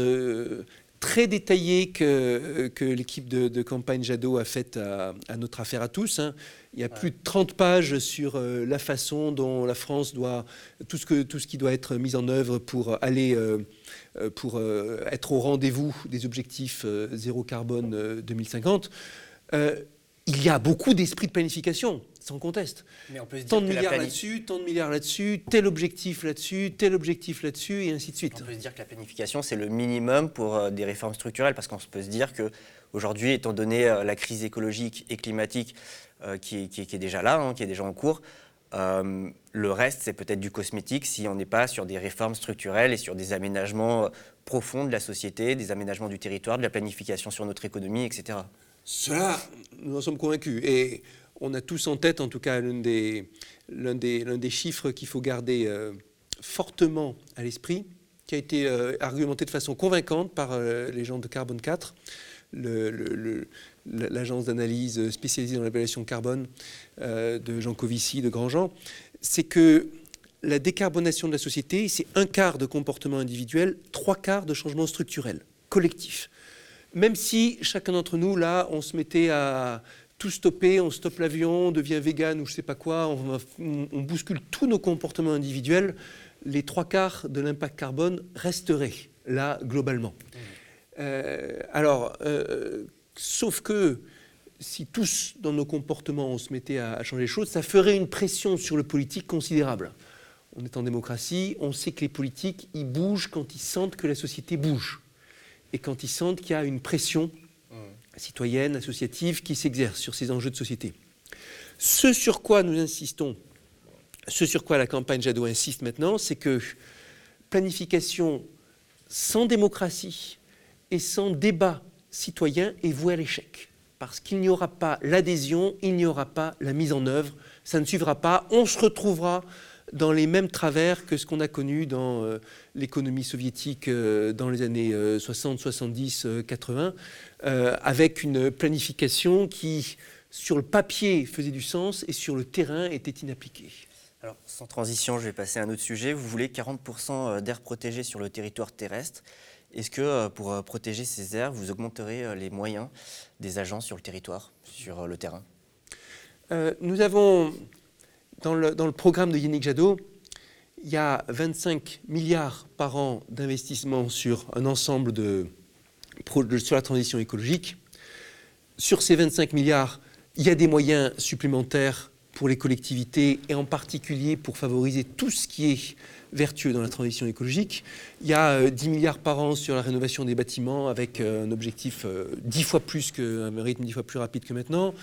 très détaillé que, que l'équipe de, campagne Jadot a faite à, notre affaire à tous. Hein. Il y a plus de 30 pages sur euh, la façon dont la France doit, tout ce, que, tout ce qui doit être mis en œuvre pour aller, euh, euh, pour être au rendez-vous des objectifs zéro carbone 2050. Il y a beaucoup d'esprit de planification sans conteste. Mais on peut se dire tant de milliards là-dessus, tant de milliards là-dessus, tel objectif là-dessus, tel objectif là-dessus, et ainsi de suite. On peut se dire que la planification, c'est le minimum pour euh, des réformes structurelles, parce qu'on peut se dire qu'aujourd'hui, étant donné euh, la crise écologique et climatique euh, qui, est, déjà là, hein, qui est déjà en cours, le reste, c'est peut-être du cosmétique si on n'est pas sur des réformes structurelles et sur des aménagements profonds de la société, des aménagements du territoire, de la planification sur notre économie, etc. Cela, nous en sommes convaincus. Et on a tous en tête, en tout cas, l'un des, chiffres qu'il faut garder euh, fortement à l'esprit, qui a été euh, argumenté de façon convaincante par euh, les gens de Carbone 4, l'agence d'analyse spécialisée dans l'évaluation carbone de Jean Covici, de Grandjean, c'est que la décarbonation de la société, c'est un quart de comportement individuel, trois quarts de changement structurel, collectif. Même si chacun d'entre nous, là, on se mettait à tout stopper, on stoppe l'avion, on devient vegan ou je ne sais pas quoi, on, bouscule tous nos comportements individuels, les trois quarts de l'impact carbone resteraient là globalement. Euh, alors, euh, sauf que si tous dans nos comportements on se mettait à, changer les choses, ça ferait une pression sur le politique considérable. On est en démocratie, on sait que les politiques, ils bougent quand ils sentent que la société bouge et quand ils sentent qu'il y a une pression citoyenne, associative, qui s'exerce sur ces enjeux de société. Ce sur quoi nous insistons, ce sur quoi la campagne Jadot insiste maintenant, c'est que planification sans démocratie et sans débat citoyen est vouée à l'échec. Parce qu'il n'y aura pas l'adhésion, il n'y aura pas la mise en œuvre, ça ne suivra pas, on se retrouvera dans les mêmes travers que ce qu'on a connu dans euh, l'économie soviétique euh, dans les années 60, 70, 80, avec une planification qui, sur le papier, faisait du sens et sur le terrain était inappliquée. Alors, sans transition, je vais passer à un autre sujet. Vous voulez 40% d'air protégé sur le territoire terrestre. Est-ce que pour protéger ces aires, vous augmenterez les moyens des agents sur le territoire, sur le terrain? Nous avons, dans le, programme de Yannick Jadot, il y a 25 milliards par an d'investissement sur un ensemble de, sur la transition écologique. Sur ces 25 milliards, il y a des moyens supplémentaires pour les collectivités et en particulier pour favoriser tout ce qui est vertueux dans la transition écologique. Il y a 10 euh, milliards par an sur la rénovation des bâtiments avec euh, un objectif 10 euh, fois plus que, rythme 10 fois plus rapide que maintenant.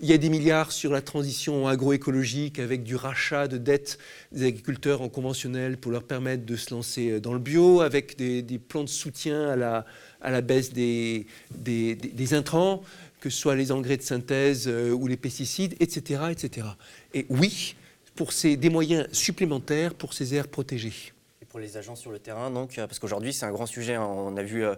Il y a des milliards sur la transition agroécologique avec du rachat de dettes des agriculteurs en conventionnel pour leur permettre de se lancer dans le bio, avec des, plans de soutien à la, à la baisse des, des intrants que ce soit les engrais de synthèse euh, ou les pesticides, etc., etc. Et oui, pour ces, des moyens supplémentaires pour ces aires protégées. Et pour les agents sur le terrain, donc, euh, parce qu'aujourd'hui c'est un grand sujet, hein. on a vu euh,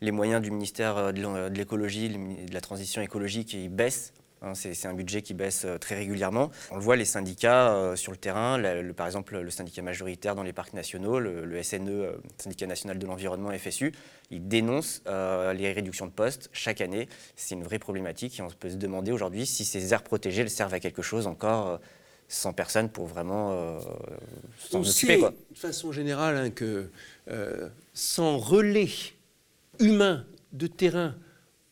les moyens du ministère de l'écologie, de la transition écologique, ils baissent c'est un budget qui baisse euh, très régulièrement. On le voit, les syndicats euh, sur le terrain, par exemple le syndicat majoritaire dans les parcs nationaux, le, SNE, euh, syndicat national de l'environnement, FSU, ils dénoncent les réductions de postes chaque année. C'est une vraie problématique et on peut se demander aujourd'hui si ces aires protégées elles servent à quelque chose encore sans personne pour vraiment s'en occuper. Quoi. De façon générale, hein, que sans relais humain de terrain,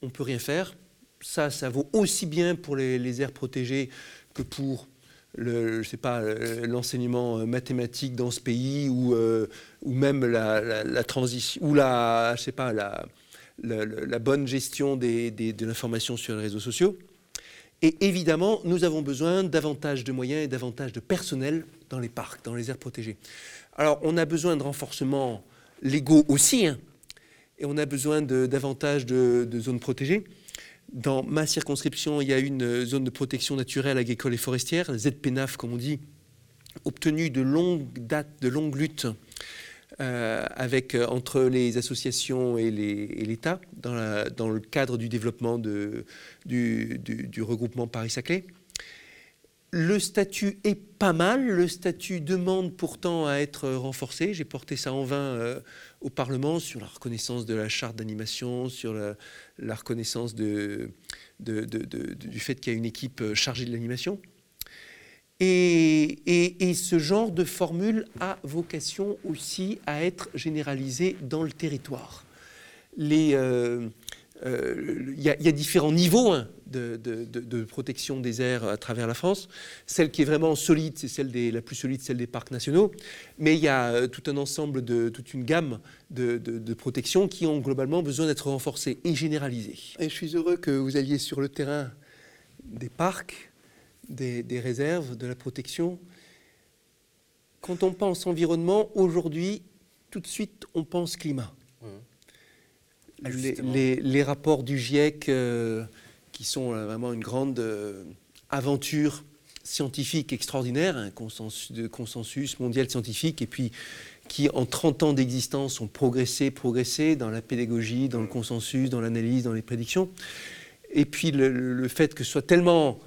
on ne peut rien faire ça, ça vaut aussi bien pour les, aires protégées que pour je sais pas, l'enseignement mathématique dans ce pays ou, euh, ou même la, transition ou la, je sais pas, la, bonne gestion des, de l'information sur les réseaux sociaux. Et évidemment, nous avons besoin davantage de moyens et davantage de personnel dans les parcs, dans les aires protégées. Alors, on a besoin de renforcements légaux aussi, hein, et on a besoin de davantage de zones protégées. Dans ma circonscription, il y a une zone de protection naturelle agricole et forestière, la ZPNAF comme on dit, obtenue de longue date, de longues luttes euh, avec, euh, entre les associations et l'État dans, le cadre du développement du, du, regroupement Paris-Saclay. Le statut est pas mal, le statut demande pourtant à être renforcé. J'ai porté ça en vain euh, au Parlement sur la reconnaissance de la charte d'animation, sur la, reconnaissance du fait qu'il y a une équipe euh, chargée de l'animation. Et, ce genre de formule a vocation aussi à être généralisé dans le territoire. Les, euh, euh, il y, a différents niveaux hein, de, protection des aires à travers la France. Celle qui est vraiment solide, c'est celle des, la plus solide, celle des parcs nationaux. Mais il y a euh, tout un ensemble de, toute une gamme de, protections qui ont globalement besoin d'être renforcées et généralisées. Et je suis heureux que vous alliez sur le terrain des parcs, des, réserves, de la protection. Quand on pense environnement, aujourd'hui, tout de suite, on pense climat. Ah, les, rapports du GIEC, euh, qui sont euh, vraiment une grande euh, aventure scientifique extraordinaire, un consensus, de consensus mondial scientifique, et puis qui, en 30 ans d'existence, ont progressé, progressé dans la pédagogie, dans le consensus, dans l'analyse, dans les prédictions. Et puis le, fait que ce soit tellement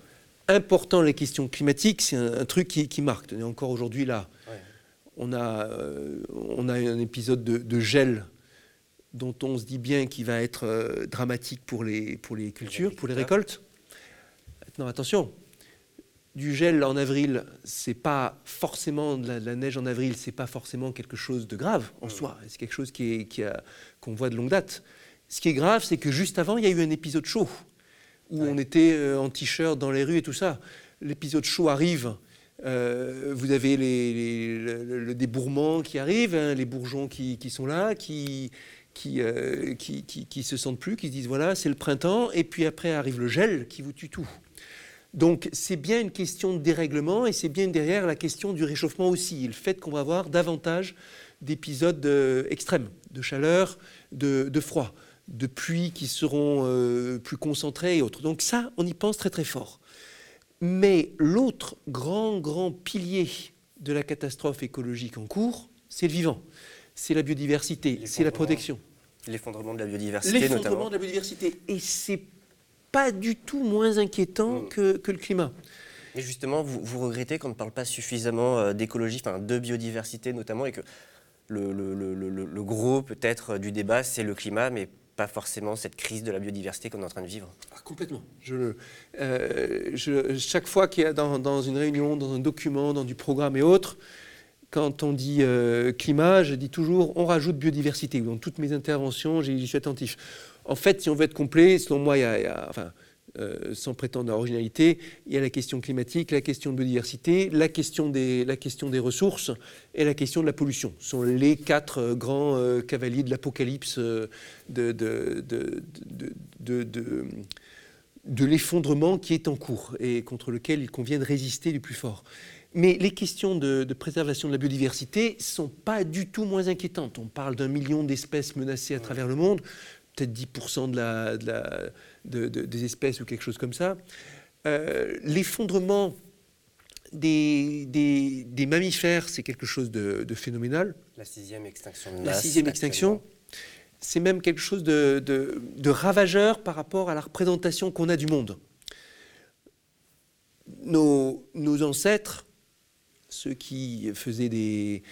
important les questions climatiques, c'est un, truc qui, marque. Et encore aujourd'hui là, on, a, on a un épisode de, de gel dont on se dit bien qu'il va être euh, dramatique pour les, pour les cultures, pour les récoltes. Maintenant, attention, du gel en avril, c'est pas forcément de la, neige en avril, c'est pas forcément quelque chose de grave en mm. soi. C'est quelque chose qui qu'on voit de longue date. Ce qui est grave, c'est que juste avant, il y a eu un épisode chaud où on était euh, en t-shirt dans les rues et tout ça. L'épisode chaud arrive. Euh, vous avez les, le, débourrement qui arrive, hein, les bourgeons qui, qui, sont là, qui, euh, qui, qui, se sentent plus, qui se disent voilà, c'est le printemps, et puis après arrive le gel qui vous tue tout. Donc c'est bien une question de dérèglement et c'est bien derrière la question du réchauffement aussi, le fait qu'on va avoir davantage d'épisodes euh, extrêmes, de chaleur, de, froid, de pluie qui seront euh, plus concentrées et autres. Donc ça, on y pense très très fort. Mais l'autre grand, grand pilier de la catastrophe écologique en cours, c'est le vivant c'est la biodiversité, c'est la protection. L'effondrement de la biodiversité, notamment. L'effondrement de la biodiversité. Et c'est pas du tout moins inquiétant mm. que, le climat. Et justement, vous, vous regrettez qu'on ne parle pas suffisamment euh, d'écologie, enfin de biodiversité notamment, et que le, le- le- le- le gros peut-être du débat, c'est le climat, mais pas forcément cette crise de la biodiversité qu'on est en train de vivre. Ah, complètement. Je, euh, je- chaque fois qu'il y a dans, dans une réunion, dans un document, dans du programme et autres, quand on dit euh, climat, je dis toujours on rajoute biodiversité. Dans toutes mes interventions, j'y suis attentif. En fait, si on veut être complet, selon moi, euh, sans prétendre à originalité, il y a la question climatique, la question de biodiversité, la question des, ressources et la question de la pollution. Ce sont les quatre euh, grands cavaliers de l'apocalypse de l'effondrement qui est en cours et contre lequel il convient de résister du plus fort. Mais les questions de, de préservation de la biodiversité sont pas du tout moins inquiétantes. On parle d'un million d'espèces menacées à travers le monde, peut-être 10% de la, de la- de- de- des espèces ou quelque chose comme ça. Euh, L'effondrement des, des- des mammifères, c'est quelque chose de, de phénoménal. La sixième extinction de La masse. sixième extinction, c'est même quelque chose de, de- de ravageur par rapport à la représentation qu'on a du monde. Nos, nos ancêtres, ceux qui faisaient des,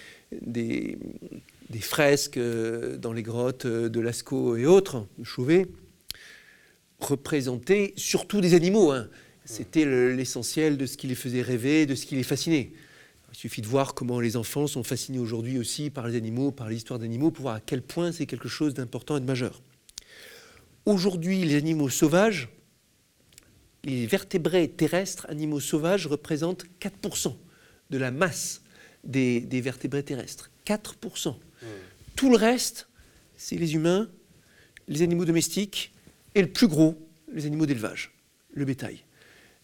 fresques euh, dans les grottes euh, de Lascaux et autres, Chauvet, représentaient surtout des animaux. hein. C'était le- l'essentiel de ce qui les faisait rêver, de ce qui les fascinait. Il suffit de voir comment les enfants sont fascinés aujourd'hui aussi par les animaux, par l'histoire d'animaux, pour voir à quel point c'est quelque chose d'important et de majeur. Aujourd'hui, les animaux sauvages, les vertébrés terrestres, animaux sauvages, représentent 4% de la masse des, des vertébrés terrestres. 4%. Tout le reste, c'est les humains, les animaux domestiques et le plus gros, les animaux d'élevage, le bétail.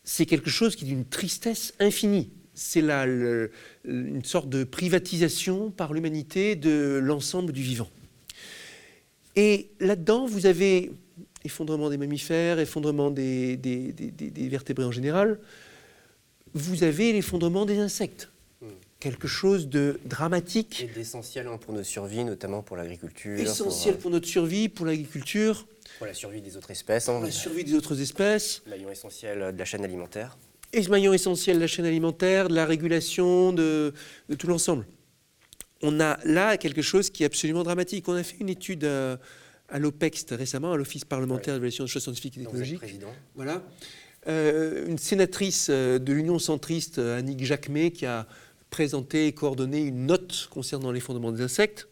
C'est quelque chose qui est d'une tristesse infinie. C'est là le- une sorte de privatisation par l'humanité de l'ensemble du vivant. Et là-dedans, vous avez effondrement des mammifères, effondrement des, des- des- des- des vertébrés en général. Vous avez l'effondrement des insectes. Mm. Quelque chose de dramatique, Et d'essentiel hein, pour nos survies, notamment pour l'agriculture. essentiel Pour, pour notre survie, pour l'agriculture, pour la survie des autres espèces. hein. pour la survie des autres espèces. Maillon essentiel de la chaîne alimentaire. et ce maillon essentiel de la chaîne alimentaire, de la régulation, de, de tout l'ensemble. On a là quelque chose qui est absolument dramatique. On a fait une étude euh, à l'OPEX récemment, à l'Office parlementaire d'évaluation des choses scientifiques et technologiques. président. Voilà. Euh, une sénatrice euh, de l'Union centriste, euh, Annick Jacquemet, qui a présenté et coordonné une note concernant l'effondrement des insectes.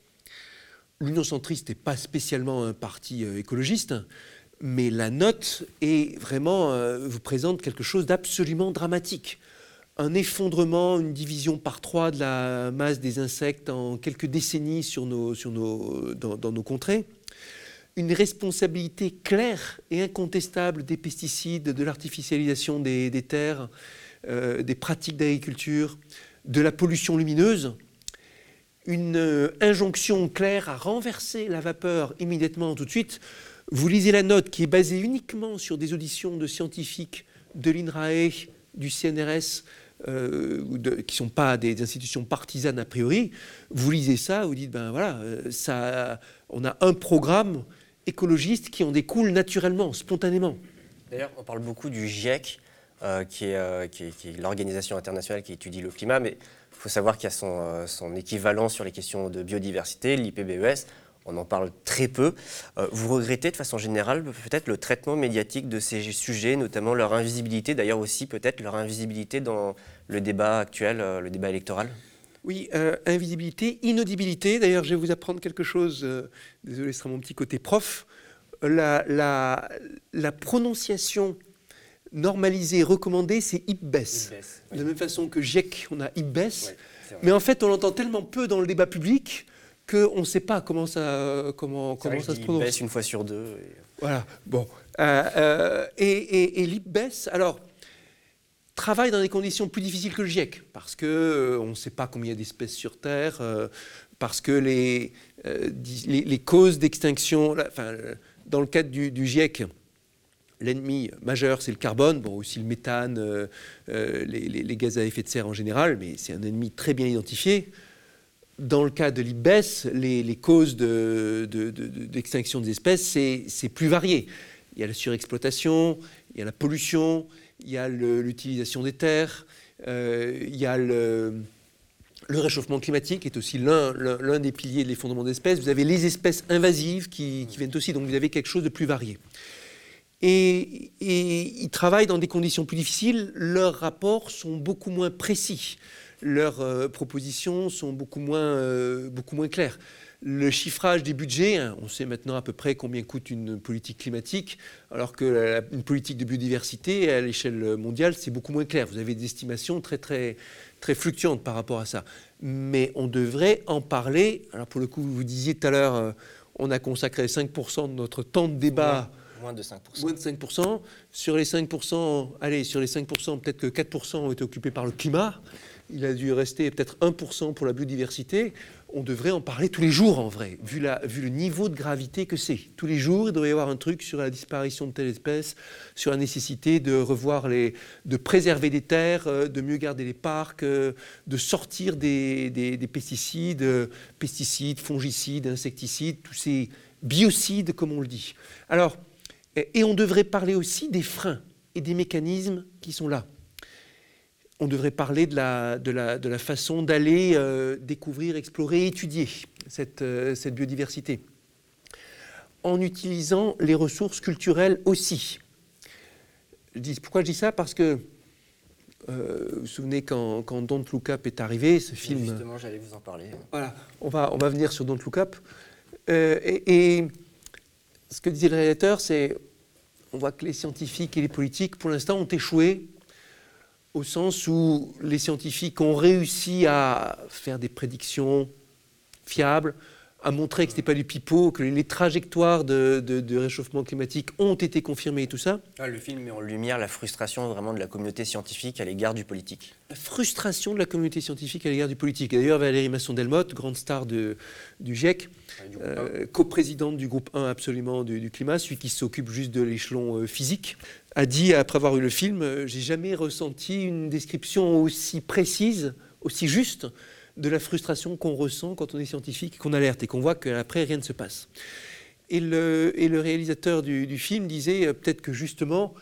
L'Union centriste n'est pas spécialement un parti écologiste, mais la note est vraiment vous présente quelque chose d'absolument dramatique. Un effondrement, une division par trois de la masse des insectes en quelques décennies sur dans nos contrées une responsabilité claire et incontestable des pesticides, de l'artificialisation des, terres, euh, des pratiques d'agriculture, de la pollution lumineuse, une euh, injonction claire à renverser la vapeur immédiatement tout de suite. Vous lisez la note qui est basée uniquement sur des auditions de scientifiques de l'INRAE, du CNRS, euh, qui ne sont pas des institutions partisanes a priori. Vous lisez ça, vous dites, ben voilà, ça, on a un programme écologiste qui en découle naturellement, spontanément. D'ailleurs, on parle beaucoup du GIEC, euh, qui est, euh, qui est- l'organisation internationale qui étudie le climat, mais il faut savoir qu'il y a son, euh, son équivalent sur les questions de biodiversité, l'IPBES. On en parle très peu. Vous regrettez de façon générale peut-être le traitement médiatique de ces sujets, notamment leur invisibilité, d'ailleurs aussi peut-être leur invisibilité dans le débat actuel, le débat électoral? Oui, euh, invisibilité, inaudibilité. D'ailleurs, je vais vous apprendre quelque chose. euh, désolé, ce sera mon petit côté prof. La, la- la prononciation normalisée, recommandée, c'est IPBES. De la même façon que GIEC, on a IPBES. Mais en fait, on l'entend tellement peu dans le débat public qu'on ne sait pas comment ça, comment, comment ça se prononce. baisse une fois sur deux. et- Voilà, bon. Euh, euh, et et, et alors, travaille dans des conditions plus difficiles que le GIEC, parce qu'on euh, ne sait pas combien d'espèces sur Terre, euh, parce que les, euh, les, les causes d'extinction, enfin, dans le cadre du, GIEC, l'ennemi majeur, c'est le carbone, bon, aussi le méthane, les, les- gaz à effet de serre en général, mais c'est un ennemi très bien identifié. Dans le cas de l'IBES, les, causes de- de- de- de- d'extinction des espèces, c'est plus varié. Il y a la surexploitation, il y a la pollution, il y a l'utilisation des terres, il y a le, réchauffement climatique est aussi l'un des piliers des fondements d'espèces. Vous avez les espèces invasives qui, viennent aussi, donc vous avez quelque chose de plus varié. Et, ils travaillent dans des conditions plus difficiles, leurs rapports sont beaucoup moins précis, leurs euh, propositions sont beaucoup moins, euh, beaucoup moins claires. Le chiffrage des budgets, hein, on sait maintenant à peu près combien coûte une politique climatique, alors que une politique de biodiversité à l'échelle mondiale, c'est beaucoup moins clair. Vous avez des estimations très, très, très fluctuantes par rapport à ça. Mais on devrait en parler. Alors pour le coup, vous disiez tout à l'heure, euh, on a consacré 5% de notre temps de débat. Moins de 5%. Moins de 5%. Sur les 5%, allez, sur les 5%, peut-être que 4% ont été occupés par le climat. Il a dû rester peut-être 1% pour la biodiversité on devrait en parler tous les jours en vrai, vu, le niveau de gravité que c'est. Tous les jours, il devrait y avoir un truc sur la disparition de telle espèce, sur la nécessité de revoir les, de préserver des terres, euh, de mieux garder les parcs, euh, de sortir des, pesticides, pesticides, fongicides, insecticides, tous ces biocides comme on le dit. Alors, et on devrait parler aussi des freins et des mécanismes qui sont là on devrait parler de la, de la, façon d'aller euh, découvrir, explorer, étudier cette, euh, cette, biodiversité, en utilisant les ressources culturelles aussi. pourquoi je dis ça? Parce que euh, vous vous souvenez quand, quand, Don't Look Up est arrivé, ce film. Justement, j'allais vous en parler. Voilà, on va, on va venir sur Don't Look Up. et, et, ce que disait le réalisateur, c'est on voit que les scientifiques et les politiques, pour l'instant, ont échoué au sens où les scientifiques ont réussi à faire des prédictions fiables, à montrer que ce n'était pas du pipeau, que les trajectoires de, réchauffement climatique ont été confirmées et tout ça. Ah, le film met en lumière la frustration vraiment de la communauté scientifique à l'égard du politique. La frustration de la communauté scientifique à l'égard du politique. D'ailleurs, Valérie Masson-Delmotte, grande star de, du GIEC, euh, coprésidente du groupe 1 absolument du, climat, celui qui s'occupe juste de l'échelon euh, physique, a dit, après avoir eu le film, euh, j'ai jamais ressenti une description aussi précise, aussi juste de la frustration qu'on ressent quand on est scientifique, qu'on alerte et qu'on voit qu'après rien ne se passe. Et le, réalisateur du, film disait euh, peut-être que justement,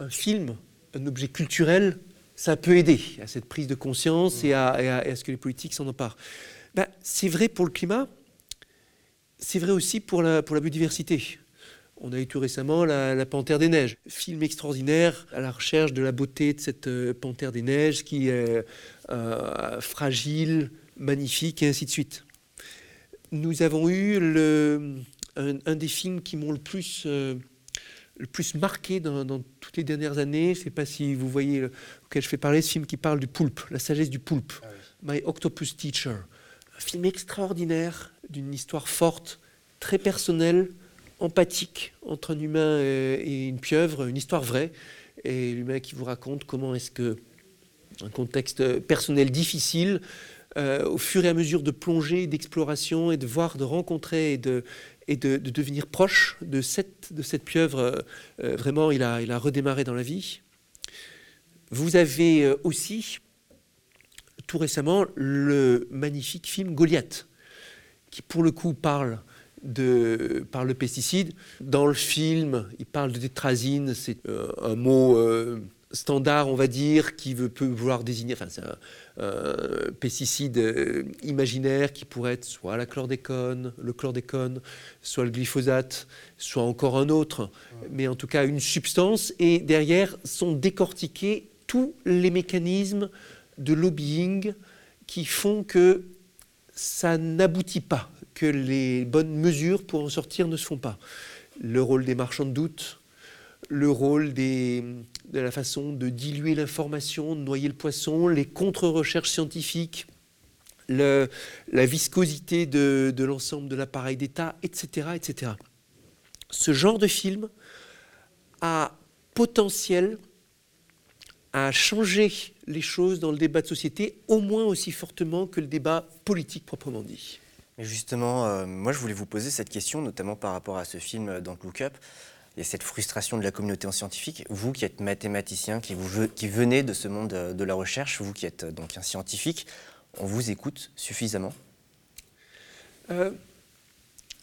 un film, un objet culturel, ça peut aider à cette prise de conscience et à, ce que les politiques s'en emparent. Ben, c'est vrai pour le climat, c'est vrai aussi pour la biodiversité. On a eu tout récemment la, Panthère des Neiges, film extraordinaire à la recherche de la beauté de cette euh, Panthère des Neiges qui est euh, fragile, magnifique et ainsi de suite. Nous avons eu le, un, des films qui m'ont le plus euh, le plus marqué dans, toutes les dernières années. Je ne sais pas si vous voyez auquel je fais parler, ce film qui parle du poulpe, la sagesse du poulpe, ah My Octopus Teacher. Un film extraordinaire, d'une histoire forte, très personnelle, empathique entre un humain et une pieuvre, une histoire vraie, et l'humain qui vous raconte comment est-ce que, un contexte personnel difficile, euh, au fur et à mesure de plonger, d'exploration et de voir, de rencontrer et de, devenir proche de cette, cette pieuvre, euh, euh, vraiment, il a, il a redémarré dans la vie. Vous avez aussi, tout récemment, le magnifique film Goliath, qui pour le coup parle de, par le pesticide. Dans le film, il parle de tétrazine, c'est euh, un mot euh, standard, on va dire, qui veut, peut vouloir désigner, enfin c'est un, pesticide euh, imaginaire qui pourrait être soit la chlordécone, le chlordécone, soit le glyphosate, soit encore un autre, mais en tout cas une substance, et derrière sont décortiqués tous les mécanismes de lobbying qui font que ça n'aboutit pas que les bonnes mesures pour en sortir ne se font pas. Le rôle des marchands de doute, le rôle de la façon de diluer l'information, de noyer le poisson, les contre-recherches scientifiques, la viscosité de, de l'ensemble de l'appareil d'État, etc., etc. Ce genre de film a potentiel à changer les choses dans le débat de société, au moins aussi fortement que le débat politique proprement dit justement, euh, moi je voulais vous poser cette question, notamment par rapport à ce film euh, Don't Look Up. Il y cette frustration de la communauté en scientifique. Vous qui êtes mathématicien, qui venez de ce monde euh, de la recherche, vous qui êtes donc un scientifique, on vous écoute suffisamment?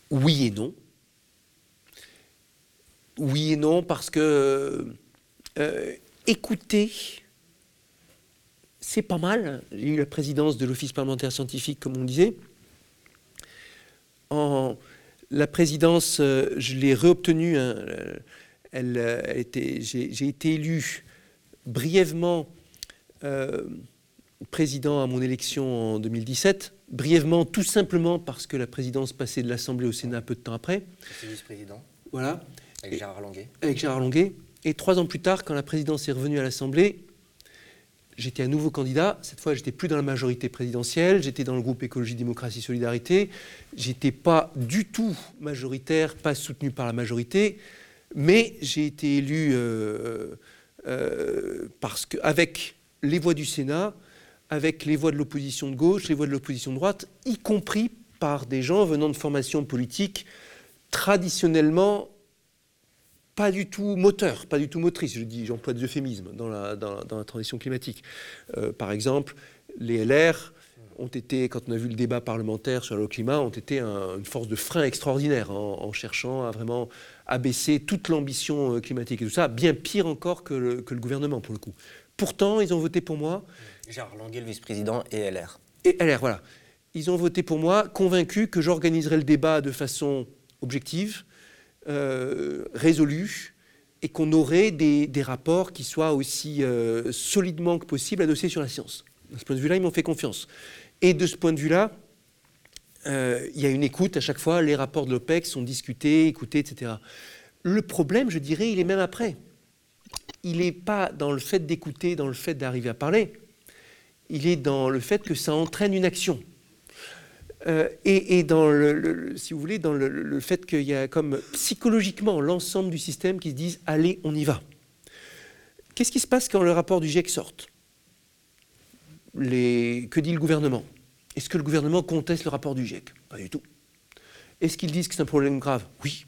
Oui et non. Oui et non parce que écouter, c'est pas mal. J'ai eu la présidence de l'Office parlementaire scientifique, comme on disait. En, la présidence, euh, je l'ai réobtenue. Hein, elle, elle était, j'ai été élu brièvement euh, président à mon élection en 2017. Brièvement, tout simplement parce que la présidence passait de l'Assemblée au Sénat peu de temps après. vice-président. Voilà. Avec Gérard Longuet. Avec Gérard Longuet. Et trois ans plus tard, quand la présidence est revenue à l'Assemblée, j'étais un nouveau candidat. Cette fois, j'étais plus dans la majorité présidentielle. J'étais dans le groupe Écologie, Démocratie, Solidarité. J'étais pas du tout majoritaire, pas soutenu par la majorité, mais j'ai été élu euh, euh, parce que avec les voix du Sénat, avec les voix de l'opposition de gauche, les voix de l'opposition de droite, y compris par des gens venant de formations politiques traditionnellement pas du tout moteur, pas du tout motrice, je dis, j'emploie des euphémismes dans la, dans, la transition climatique. Euh, par exemple, les LR ont été, quand on a vu le débat parlementaire sur le climat, ont été une force de frein extraordinaire en, cherchant à vraiment abaisser toute l'ambition euh, climatique et tout ça, bien pire encore que le, que le, gouvernement pour le coup. Pourtant, ils ont voté pour moi. Gérard Longuet, le vice-président, et LR. Et LR, voilà. Ils ont voté pour moi, convaincus que j'organiserais le débat de façon objective, euh, résolu et qu'on aurait des, rapports qui soient aussi euh, solidement que possible adossés sur la science. De ce point de vue-là, ils m'ont fait confiance. Et de ce point de vue-là, euh, il y a une écoute à chaque fois, les rapports de l'OPEC sont discutés, écoutés, etc. Le problème, je dirais, il est même après. Il n'est pas dans le fait d'écouter, dans le fait d'arriver à parler, il est dans le fait que ça entraîne une action. Euh, et, dans le, si vous voulez, dans le, fait qu'il y a comme psychologiquement l'ensemble du système qui se disent allez, on y va. Qu'est-ce qui se passe quand le rapport du GIEC sort Que dit le gouvernement? Est-ce que le gouvernement conteste le rapport du GIEC? Pas du tout. Est-ce qu'ils disent que c'est un problème grave? Oui.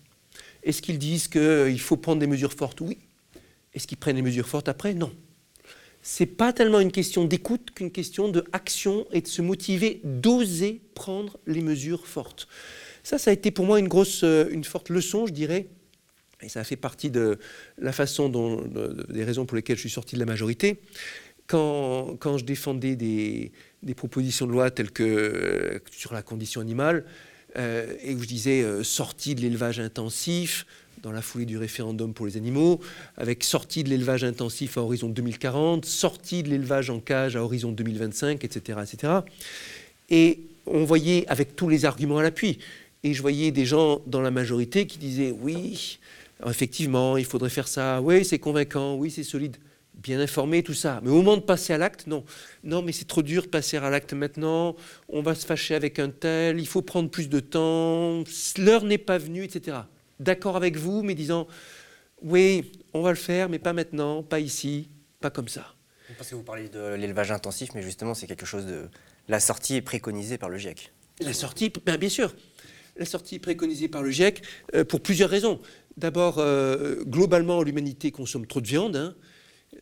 Est-ce qu'ils disent qu'il faut prendre des mesures fortes? Oui. Est-ce qu'ils prennent des mesures fortes après? Non c'est pas tellement une question d'écoute qu'une question de action et de se motiver, d'oser prendre les mesures fortes. Ça, ça a été pour moi une grosse, euh, une forte leçon, je dirais, et ça a fait partie de la façon dont, des raisons pour lesquelles je suis sorti de la majorité. Quand, quand je défendais des, propositions de loi telles que euh, sur la condition animale, euh, et où je disais sortie de l'élevage intensif, dans la foulée du référendum pour les animaux, avec sortie de l'élevage intensif à horizon 2040, sortie de l'élevage en cage à horizon 2025, etc., etc. Et on voyait avec tous les arguments à l'appui. Et je voyais des gens dans la majorité qui disaient oui, effectivement, il faudrait faire ça, oui, c'est convaincant, oui, c'est solide, bien informé, tout ça. Mais au moment de passer à l'acte, non. Non, mais c'est trop dur de passer à l'acte maintenant, on va se fâcher avec un tel, il faut prendre plus de temps, l'heure n'est pas venue, etc d'accord avec vous, mais disant oui, on va le faire, mais pas maintenant, pas ici, pas comme ça. Parce que vous parlez de l'élevage intensif, mais justement, c'est quelque chose de. La sortie est préconisée par le GIEC. La sortie, ben, bien sûr. La sortie est préconisée par le GIEC euh, pour plusieurs raisons. D'abord, euh, globalement, l'humanité consomme trop de viande. Hein.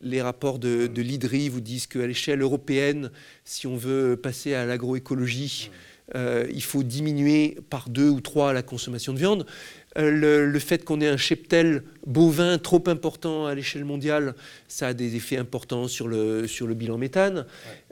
Les rapports de, de l'IDRI vous disent qu'à l'échelle européenne, si on veut passer à l'agroécologie, euh, il faut diminuer par deux ou trois la consommation de viande. Euh, le, fait qu'on ait un cheptel bovin trop important à l'échelle mondiale, ça a des effets importants sur le, sur le bilan méthane.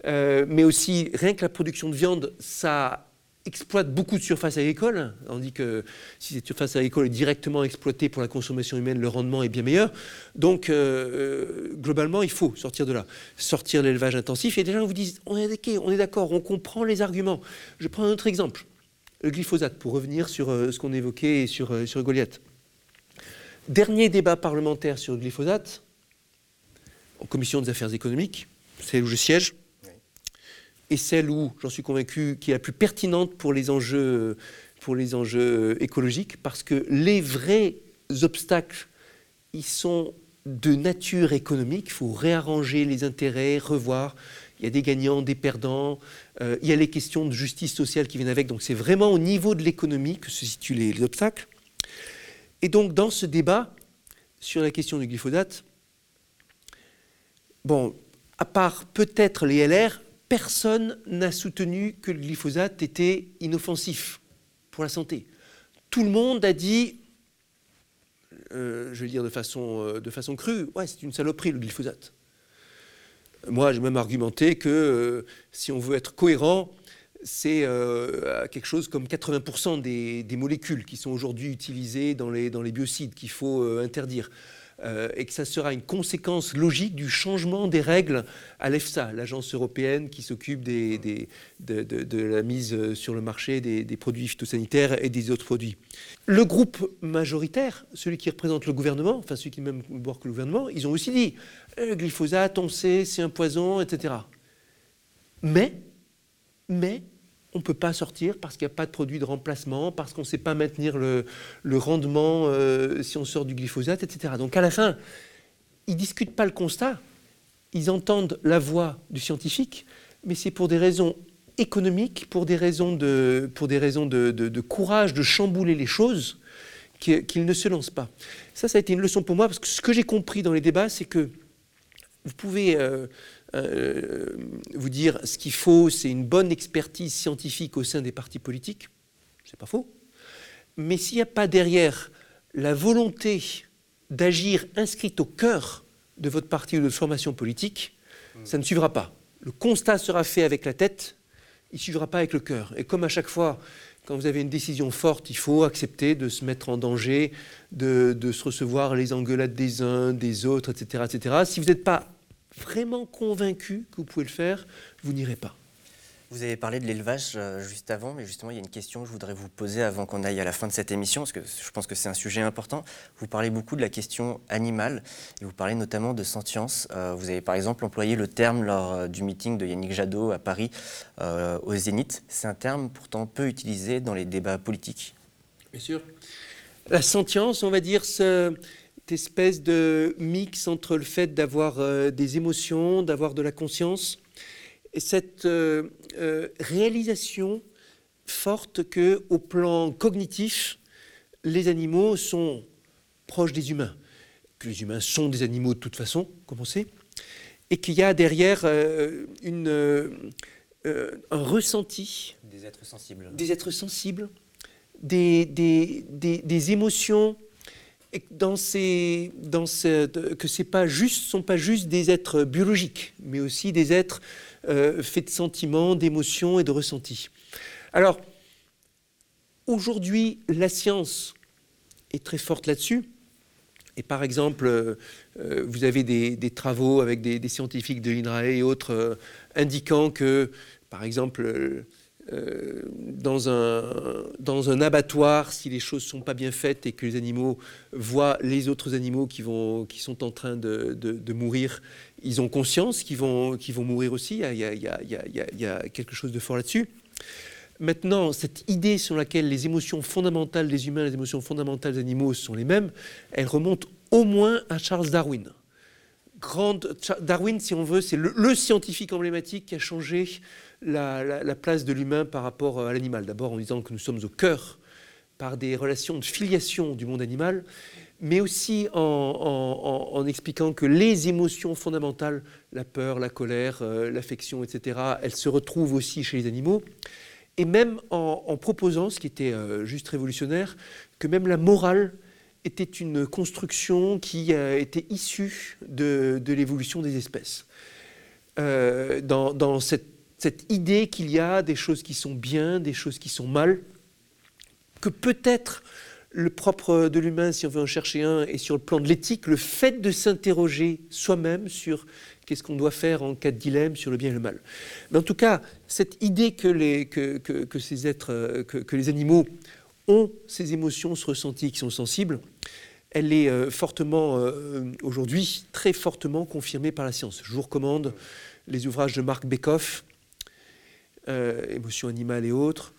Euh, mais aussi, rien que la production de viande, ça exploite beaucoup de surface agricole, tandis que si cette surface agricole est directement exploitée pour la consommation humaine, le rendement est bien meilleur. Donc, globalement, il faut sortir de là, sortir de l'élevage intensif. Et des gens vous disent, on est on est d'accord, on comprend les arguments. Je prends un autre exemple le glyphosate, pour revenir sur euh, ce qu'on évoquait sur, euh, sur Goliath. Dernier débat parlementaire sur le glyphosate, en commission des affaires économiques, celle où je siège, et celle où, j'en suis convaincu, qui est la plus pertinente pour les enjeux, pour les enjeux écologiques, parce que les vrais obstacles, ils sont de nature économique, il faut réarranger les intérêts, revoir il y a des gagnants, des perdants, euh, il y a les questions de justice sociale qui viennent avec. Donc c'est vraiment au niveau de l'économie que se situent les, obstacles. Et donc dans ce débat sur la question du glyphosate, bon, à part peut-être les LR, personne n'a soutenu que le glyphosate était inoffensif pour la santé. Tout le monde a dit, euh, je vais dire de façon, euh, de façon crue, ouais, c'est une saloperie le glyphosate. Moi, j'ai même argumenté que si on veut être cohérent, c'est quelque chose comme 80% des, des, molécules qui sont aujourd'hui utilisées dans les, dans les biocides qu'il faut interdire. Euh, et que ça sera une conséquence logique du changement des règles à l'EFSA, l'agence européenne qui s'occupe de, la mise sur le marché des, produits phytosanitaires et des autres produits. Le groupe majoritaire, celui qui représente le gouvernement, enfin celui qui même bord que le gouvernement, ils ont aussi dit le euh, glyphosate, on sait, c'est un poison, etc. Mais, mais on ne peut pas sortir parce qu'il n'y a pas de produit de remplacement, parce qu'on ne sait pas maintenir le, rendement euh, si on sort du glyphosate, etc. Donc à la fin, ils ne discutent pas le constat, ils entendent la voix du scientifique, mais c'est pour des raisons économiques, pour des raisons de, pour des raisons de, courage, de chambouler les choses, qu'ils ne se lancent pas. Ça, ça a été une leçon pour moi, parce que ce que j'ai compris dans les débats, c'est que vous pouvez... Euh, euh, vous dire ce qu'il faut, c'est une bonne expertise scientifique au sein des partis politiques, c'est pas faux. Mais s'il n'y a pas derrière la volonté d'agir inscrite au cœur de votre parti ou de votre formation politique, ça ne suivra pas. Le constat sera fait avec la tête, il ne suivra pas avec le cœur. Et comme à chaque fois, quand vous avez une décision forte, il faut accepter de se mettre en danger, de, de se recevoir les engueulades des uns, des autres, etc. etc. Si vous n'êtes pas vraiment convaincu que vous pouvez le faire, vous n'irez pas. Vous avez parlé de l'élevage euh, juste avant, mais justement, il y a une question que je voudrais vous poser avant qu'on aille à la fin de cette émission, parce que je pense que c'est un sujet important. Vous parlez beaucoup de la question animale, et vous parlez notamment de sentience. Euh, vous avez par exemple employé le terme lors euh, du meeting de Yannick Jadot à Paris, au Zénith. C'est un terme pourtant peu utilisé dans les débats politiques. Bien sûr. La sentience, on va dire, ce espèce de mix entre le fait d'avoir euh, des émotions, d'avoir de la conscience, et cette euh, euh, réalisation forte que, au plan cognitif, les animaux sont proches des humains, que les humains sont des animaux de toute façon, comme on sait, et qu'il y a derrière une, un ressenti. Des êtres sensibles. Des êtres sensibles, des, des, des, des émotions dans ce, que pas sont pas juste des êtres biologiques, mais aussi des êtres euh, faits de sentiments, d'émotions et de ressentis. Alors, aujourd'hui, la science est très forte là-dessus. Et par exemple, euh, euh, vous avez des, travaux avec des, scientifiques de l'INRAE et autres indiquant que, par exemple, dans, un, abattoir, si les choses ne sont pas bien faites et que les animaux voient les autres animaux qui, sont en train de, mourir, ils ont conscience qu'ils vont, mourir aussi. Il y, a, quelque chose de fort là-dessus. Maintenant, cette idée sur laquelle les émotions fondamentales des humains, les émotions fondamentales des animaux sont les mêmes, elle remonte au moins à Charles Darwin. Darwin, si on veut, c'est le, scientifique emblématique qui a changé la, place de l'humain par rapport à l'animal. D'abord en disant que nous sommes au cœur par des relations de filiation du monde animal, mais aussi en, expliquant que les émotions fondamentales, la peur, la colère, euh, l'affection, etc., elles se retrouvent aussi chez les animaux, et même en, proposant, ce qui était euh, juste révolutionnaire, que même la morale était une construction qui euh, était issue de, l'évolution des espèces. dans cette cette idée qu'il y a des choses qui sont bien, des choses qui sont mal, que peut-être le propre de l'humain, si on veut en chercher un, et sur le plan de l'éthique, le fait de s'interroger soi-même sur qu'est-ce qu'on doit faire en cas de dilemme sur le bien et le mal. Mais en tout cas, cette idée que les, ces êtres, que, les animaux ont ces émotions, ce ressenti, qui sont sensibles, elle est euh, fortement, euh, aujourd'hui, très fortement confirmée par la science. Je vous recommande les ouvrages de Marc Bekoff, émotions animales et autres.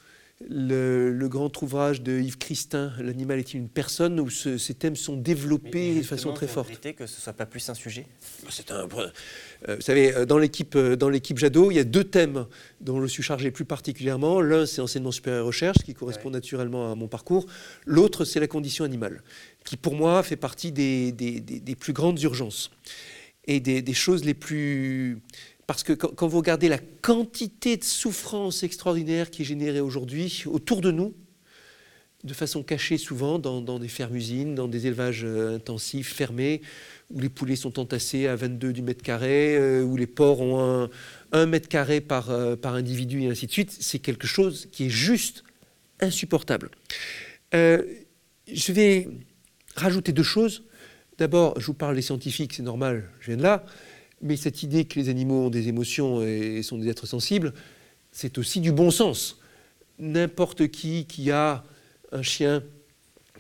Le, grand ouvrage de Yves Christin, L'animal est une personne, où ces thèmes sont développés de façon très forte. que ce ne soit pas plus un sujet? Bah, C'est un. Euh, vous savez, euh, dans l'équipe, dans l'équipe Jadot, il y a deux thèmes dont je suis chargé plus particulièrement. L'un, c'est enseignement supérieur et recherche, qui correspond naturellement à mon parcours. L'autre, c'est la condition animale, qui pour moi fait partie des, des, des, plus grandes urgences et des, choses les plus parce que quand, vous regardez la quantité de souffrance extraordinaire qui est générée aujourd'hui autour de nous, de façon cachée souvent dans, des fermes-usines, dans des élevages euh, intensifs fermés, où les poulets sont entassés à 22 du mètre carré, euh, où les porcs ont un, mètre carré par, par individu et ainsi de suite. C'est quelque chose qui est juste insupportable. je vais rajouter deux choses. D'abord, je vous parle des scientifiques, c'est normal, je viens de là, mais cette idée que les animaux ont des émotions et sont des êtres sensibles, c'est aussi du bon sens. N'importe qui qui a un chien,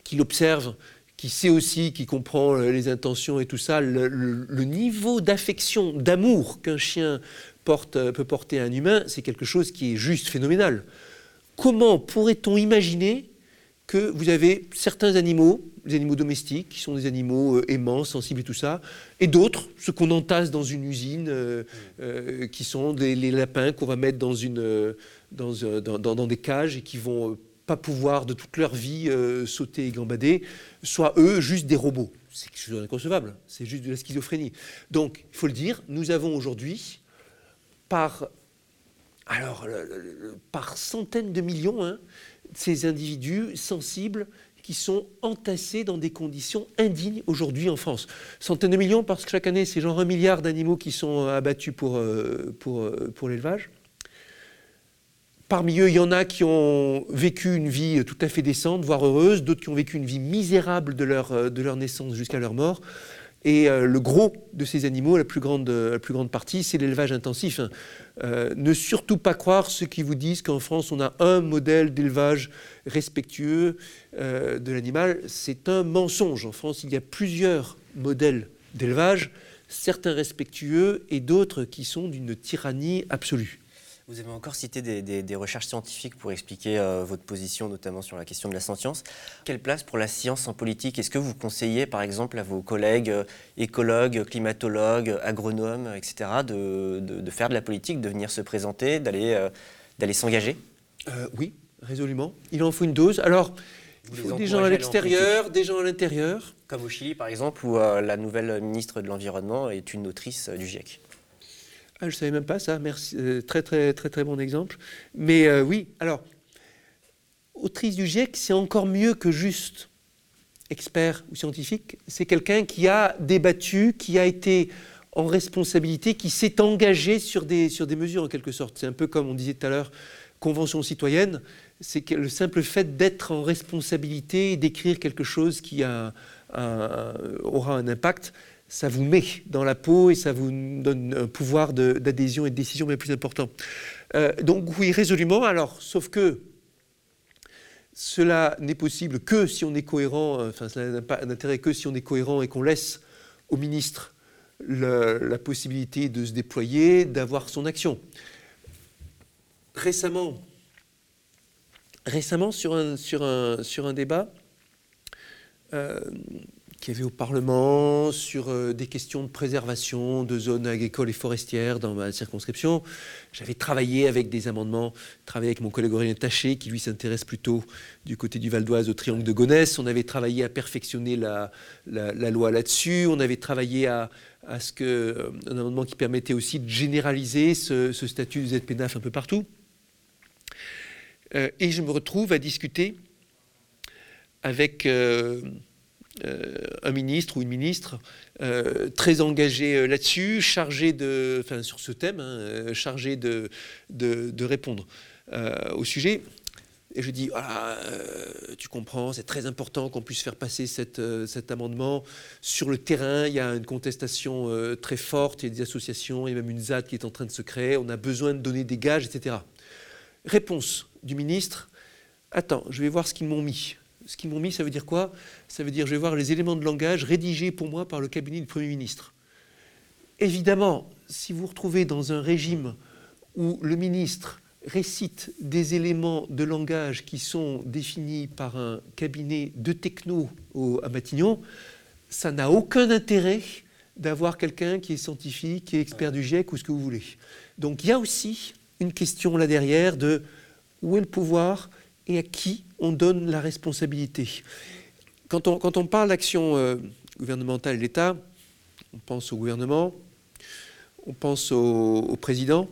qui l'observe, qui sait aussi, qui comprend les intentions et tout ça, le, niveau d'affection, d'amour qu'un chien peut porter à un humain, c'est quelque chose qui est juste phénoménal. Comment pourrait-on imaginer que vous avez certains animaux, les animaux domestiques, qui sont des animaux euh, aimants, sensibles et tout ça, et d'autres, ceux qu'on entasse dans une usine, euh, euh, qui sont les lapins qu'on va mettre dans, des cages et qui vont pas pouvoir de toute leur vie sauter et gambader, soit eux juste des robots. C'est quelque chose d'inconcevable, c'est juste de la schizophrénie. Donc, il faut le dire, nous avons aujourd'hui, par, alors, par centaines de millions, hein, ces individus sensibles qui sont entassés dans des conditions indignes aujourd'hui en France. Centaines de millions parce que chaque année, c'est genre un milliard d'animaux qui sont euh, abattus pour, euh, pour, euh, pour l'élevage. Parmi eux, il y en a qui ont vécu une vie tout à fait décente, voire heureuse, d'autres qui ont vécu une vie misérable de leur, de leur naissance jusqu'à leur mort. Et euh, le gros de ces animaux, la plus grande, grande partie, c'est l'élevage intensif. Euh, ne surtout pas croire ceux qui vous disent qu'en France, on a un modèle d'élevage respectueux euh, de l'animal. C'est un mensonge. En France, il y a plusieurs modèles d'élevage, certains respectueux et d'autres qui sont d'une tyrannie absolue. Vous avez encore cité des, recherches scientifiques pour expliquer euh, votre position, notamment sur la question de la sentience. Quelle place pour la science en politique? Est-ce que vous conseillez, par exemple, à vos collègues euh, écologues, climatologues, agronomes, etc., de, faire de la politique, de venir se présenter, d'aller euh, d'aller s'engager? Oui, résolument. Il en faut une dose. Alors, il faut des gens à l'extérieur, des gens à l'intérieur. Comme au Chili, par exemple, où la nouvelle ministre de l'Environnement est une autrice du GIEC. Ah, je ne savais même pas ça, merci. Euh, très, très, très, très bon exemple. Mais euh, oui, alors, autrice du GIEC, c'est encore mieux que juste expert ou scientifique. C'est quelqu'un qui a débattu, qui a été en responsabilité, qui s'est engagé sur des, sur des mesures en quelque sorte. C'est un peu comme on disait tout à l'heure, convention citoyenne, c'est le simple fait d'être en responsabilité et d'écrire quelque chose qui a, aura un impact, ça vous met dans la peau et ça vous donne un pouvoir d'adhésion et de décision bien plus important. Euh, donc oui, résolument. Alors, sauf que cela n'est possible que si on est cohérent, euh, enfin, cela n'a pas d'intérêt que si on est cohérent et qu'on laisse au ministre la possibilité de se déployer, d'avoir son action. Récemment, récemment sur un, sur un, sur un débat, euh, qu'il y avait au Parlement sur euh, des questions de préservation de zones agricoles et forestières dans ma circonscription. J'avais travaillé avec des amendements, travaillé avec mon collègue Aurélien Taché, qui lui s'intéresse plutôt du côté du Val d'Oise au triangle de Gonesse. On avait travaillé à perfectionner la, loi là-dessus. On avait travaillé à, ce que, euh, un amendement qui permettait aussi de généraliser ce, statut de ZPNAF un peu partout. Euh, et je me retrouve à discuter avec un ministre ou une ministre euh, très engagé euh, là-dessus, chargé de, enfin, sur ce thème, hein, chargé de, de, répondre au sujet. Et je dis, voilà, tu comprends, c'est très important qu'on puisse faire passer cet amendement. Sur le terrain, il y a une contestation très forte, il y a des associations, il y a même une ZAD qui est en train de se créer, on a besoin de donner des gages, etc. Réponse du ministre, attends, je vais voir ce qu'ils m'ont mis ce qu'ils m'ont mis, ça veut dire quoi? Ça veut dire, je vais voir les éléments de langage rédigés pour moi par le cabinet du Premier ministre. Évidemment, si vous vous retrouvez dans un régime où le ministre récite des éléments de langage qui sont définis par un cabinet de techno à Matignon, ça n'a aucun intérêt d'avoir quelqu'un qui est scientifique, qui est expert du GIEC ou ce que vous voulez. Donc il y a aussi une question là derrière de où est le pouvoir et à qui on donne la responsabilité. Quand on, quand on parle d'action euh, gouvernementale et l'État, on pense au gouvernement, on pense au, président,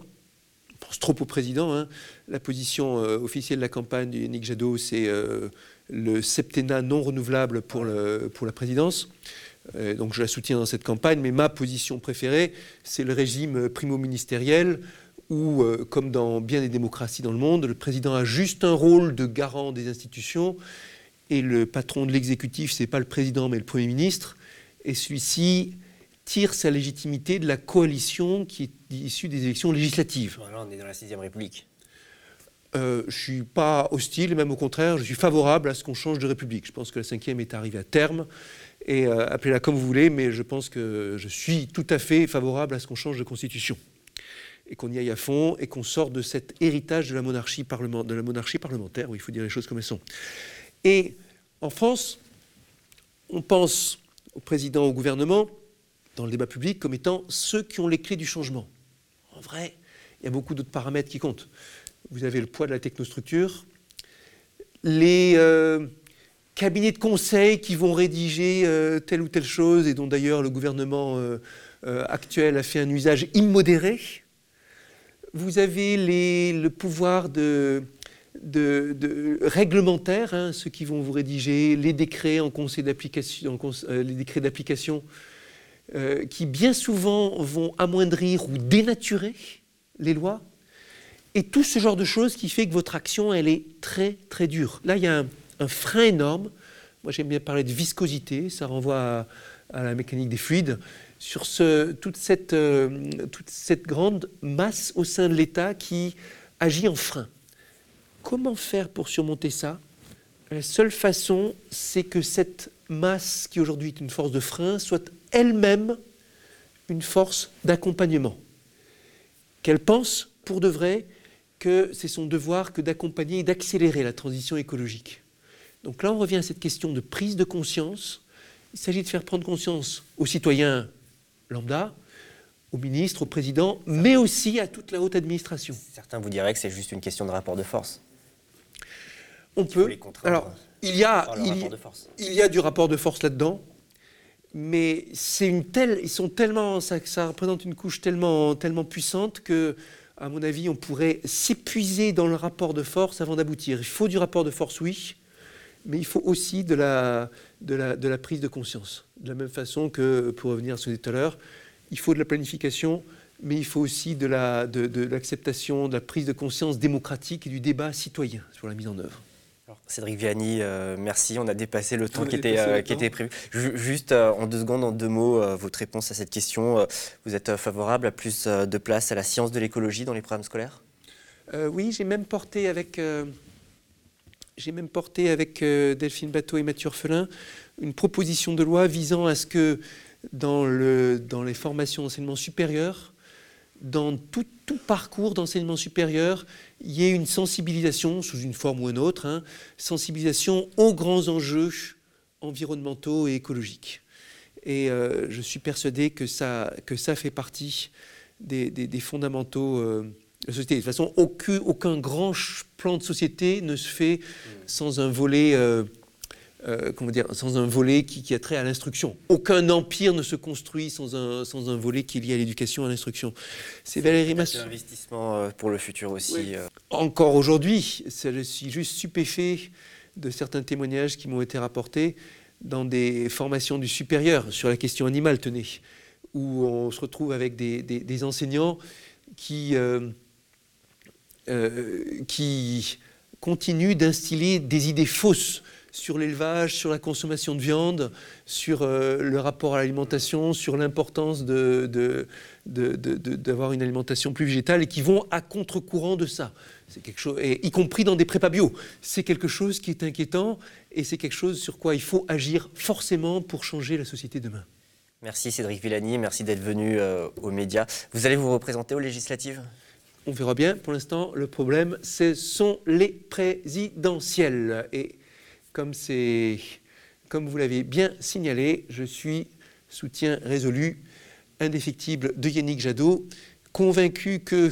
on pense trop au président. Hein. La position euh, officielle de la campagne de Yannick Jadot, c'est euh, le septennat non renouvelable pour, le, pour la présidence. Donc je la soutiens dans cette campagne, mais ma position préférée, c'est le régime primo-ministériel où, euh, comme dans bien des démocraties dans le monde, le président a juste un rôle de garant des institutions et le patron de l'exécutif, ce n'est pas le président mais le Premier ministre, et celui-ci tire sa légitimité de la coalition qui est issue des élections législatives. Voilà, on est dans la Sixième République. Euh, je ne suis pas hostile, même au contraire, je suis favorable à ce qu'on change de République. Je pense que la cinquième est arrivée à terme, et euh, appelez-la comme vous voulez, mais je pense que je suis tout à fait favorable à ce qu'on change de constitution, et qu'on y aille à fond, et qu'on sorte de cet héritage de la monarchie, parlementaire, où il faut dire les choses comme elles sont. Et en France, on pense au président, au gouvernement, dans le débat public, comme étant ceux qui ont les clés du changement. En vrai, il y a beaucoup d'autres paramètres qui comptent vous avez le poids de la technostructure, les euh, cabinets de conseil qui vont rédiger euh, telle ou telle chose et dont d'ailleurs le gouvernement euh, actuel a fait un usage immodéré. Vous avez le pouvoir réglementaire, hein, ceux qui vont vous rédiger les décrets en conseil d'application, décrets d'application, qui bien souvent vont amoindrir ou dénaturer les lois et tout ce genre de choses qui fait que votre action, elle est très, très dure. Là, il y a un, frein énorme. Moi, j'aime bien parler de viscosité. Ça renvoie à, la mécanique des fluides. Sur euh, toute cette grande masse au sein de l'État qui agit en frein. Comment faire pour surmonter ça? La seule façon, c'est que cette masse, qui aujourd'hui est une force de frein, soit elle-même une force d'accompagnement. Qu'elle pense pour de vrai que c'est son devoir que d'accompagner et d'accélérer la transition écologique. Donc là, on revient à cette question de prise de conscience. Il s'agit de faire prendre conscience aux citoyens lambda, aux ministres, aux présidents, mais aussi à toute la haute administration. Certains vous diraient que c'est juste une question de rapport de force. On peut. Alors, il y a, il, y a du rapport de force là-dedans, mais c'est une telle, ils sont tellement, ça, ça représente une couche tellement, tellement puissante que à mon avis, on pourrait s'épuiser dans le rapport de force avant d'aboutir. Il faut du rapport de force, oui, mais il faut aussi de la, de la, de la prise de conscience. De la même façon que, pour revenir à ce que tout à l'heure, il faut de la planification, mais il faut aussi de l'acceptation, de, de, de la prise de conscience démocratique et du débat citoyen sur la mise en œuvre. Cédric Vianney, euh, merci. On a dépassé le temps qui était, euh, qui était, prévu. juste euh, en deux secondes, en deux mots, votre réponse à cette question. vous êtes favorable à plus de place à la science de l'écologie dans les programmes scolaires? Oui, j'ai même porté avec, j'ai même porté avec Delphine Bateau et Mathieu Orphelin une proposition de loi visant à ce que dans, le, dans les formations d'enseignement supérieur, dans tout, parcours d'enseignement supérieur, il y ait une sensibilisation, sous une forme ou une autre, hein, sensibilisation aux grands enjeux environnementaux et écologiques. Et euh, je suis persuadé que ça, fait partie des, fondamentaux euh, la société. De toute façon, aucun, aucun, grand plan de société ne se fait sans un volet euh, euh, comment dire, sans un volet qui, a trait à l'instruction. Aucun empire ne se construit sans un, sans un volet qui est lié à l'éducation, à l'instruction. C'est Valérie Masson. un investissement euh, pour le futur aussi. Encore aujourd'hui, je suis juste stupéfait de certains témoignages qui m'ont été rapportés dans des formations du supérieur sur la question animale, tenez, où on se retrouve avec des, des, enseignants qui, qui continuent d'instiller des idées fausses sur l'élevage, sur la consommation de viande, sur euh, le rapport à l'alimentation, sur l'importance d'avoir une alimentation plus végétale et qui vont à contre-courant de ça. Quelque chose, y compris dans des prépas bio. C'est quelque chose qui est inquiétant et c'est quelque chose sur quoi il faut agir forcément pour changer la société demain. Merci Cédric Villani, merci d'être venu euh, aux médias. Vous allez vous représenter aux législatives? On verra bien. Pour l'instant, le problème, ce sont les présidentielles. Et comme, comme vous l'avez bien signalé, je suis soutien résolu, indéfectible de Yannick Jadot, convaincu que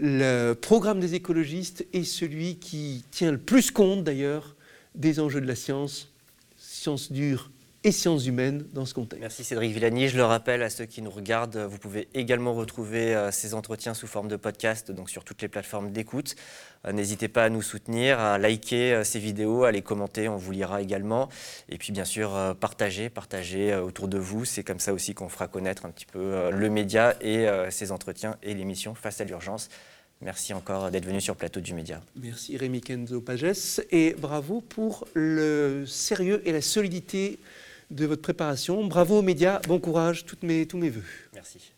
le programme des écologistes est celui qui tient le plus compte d'ailleurs des enjeux de la science, science dure et sciences humaines dans ce contexte. Merci Cédric Villani. Je le rappelle à ceux qui nous regardent, vous pouvez également retrouver euh, ces entretiens sous forme de podcast, donc sur toutes les plateformes d'écoute. Euh, n'hésitez pas à nous soutenir, à liker euh, ces vidéos, à les commenter, on vous lira également. Et puis bien sûr, partagez, partagez autour de vous. C'est comme ça aussi qu'on fera connaître un petit peu le média et ses entretiens et l'émission Face à l'urgence. Merci encore d'être venu sur le plateau du Média. Merci Rémi Kenzo Pages et bravo pour le sérieux et la solidité de votre préparation. Bravo aux médias, bon courage, toutes mes, tous mes voeux. Merci.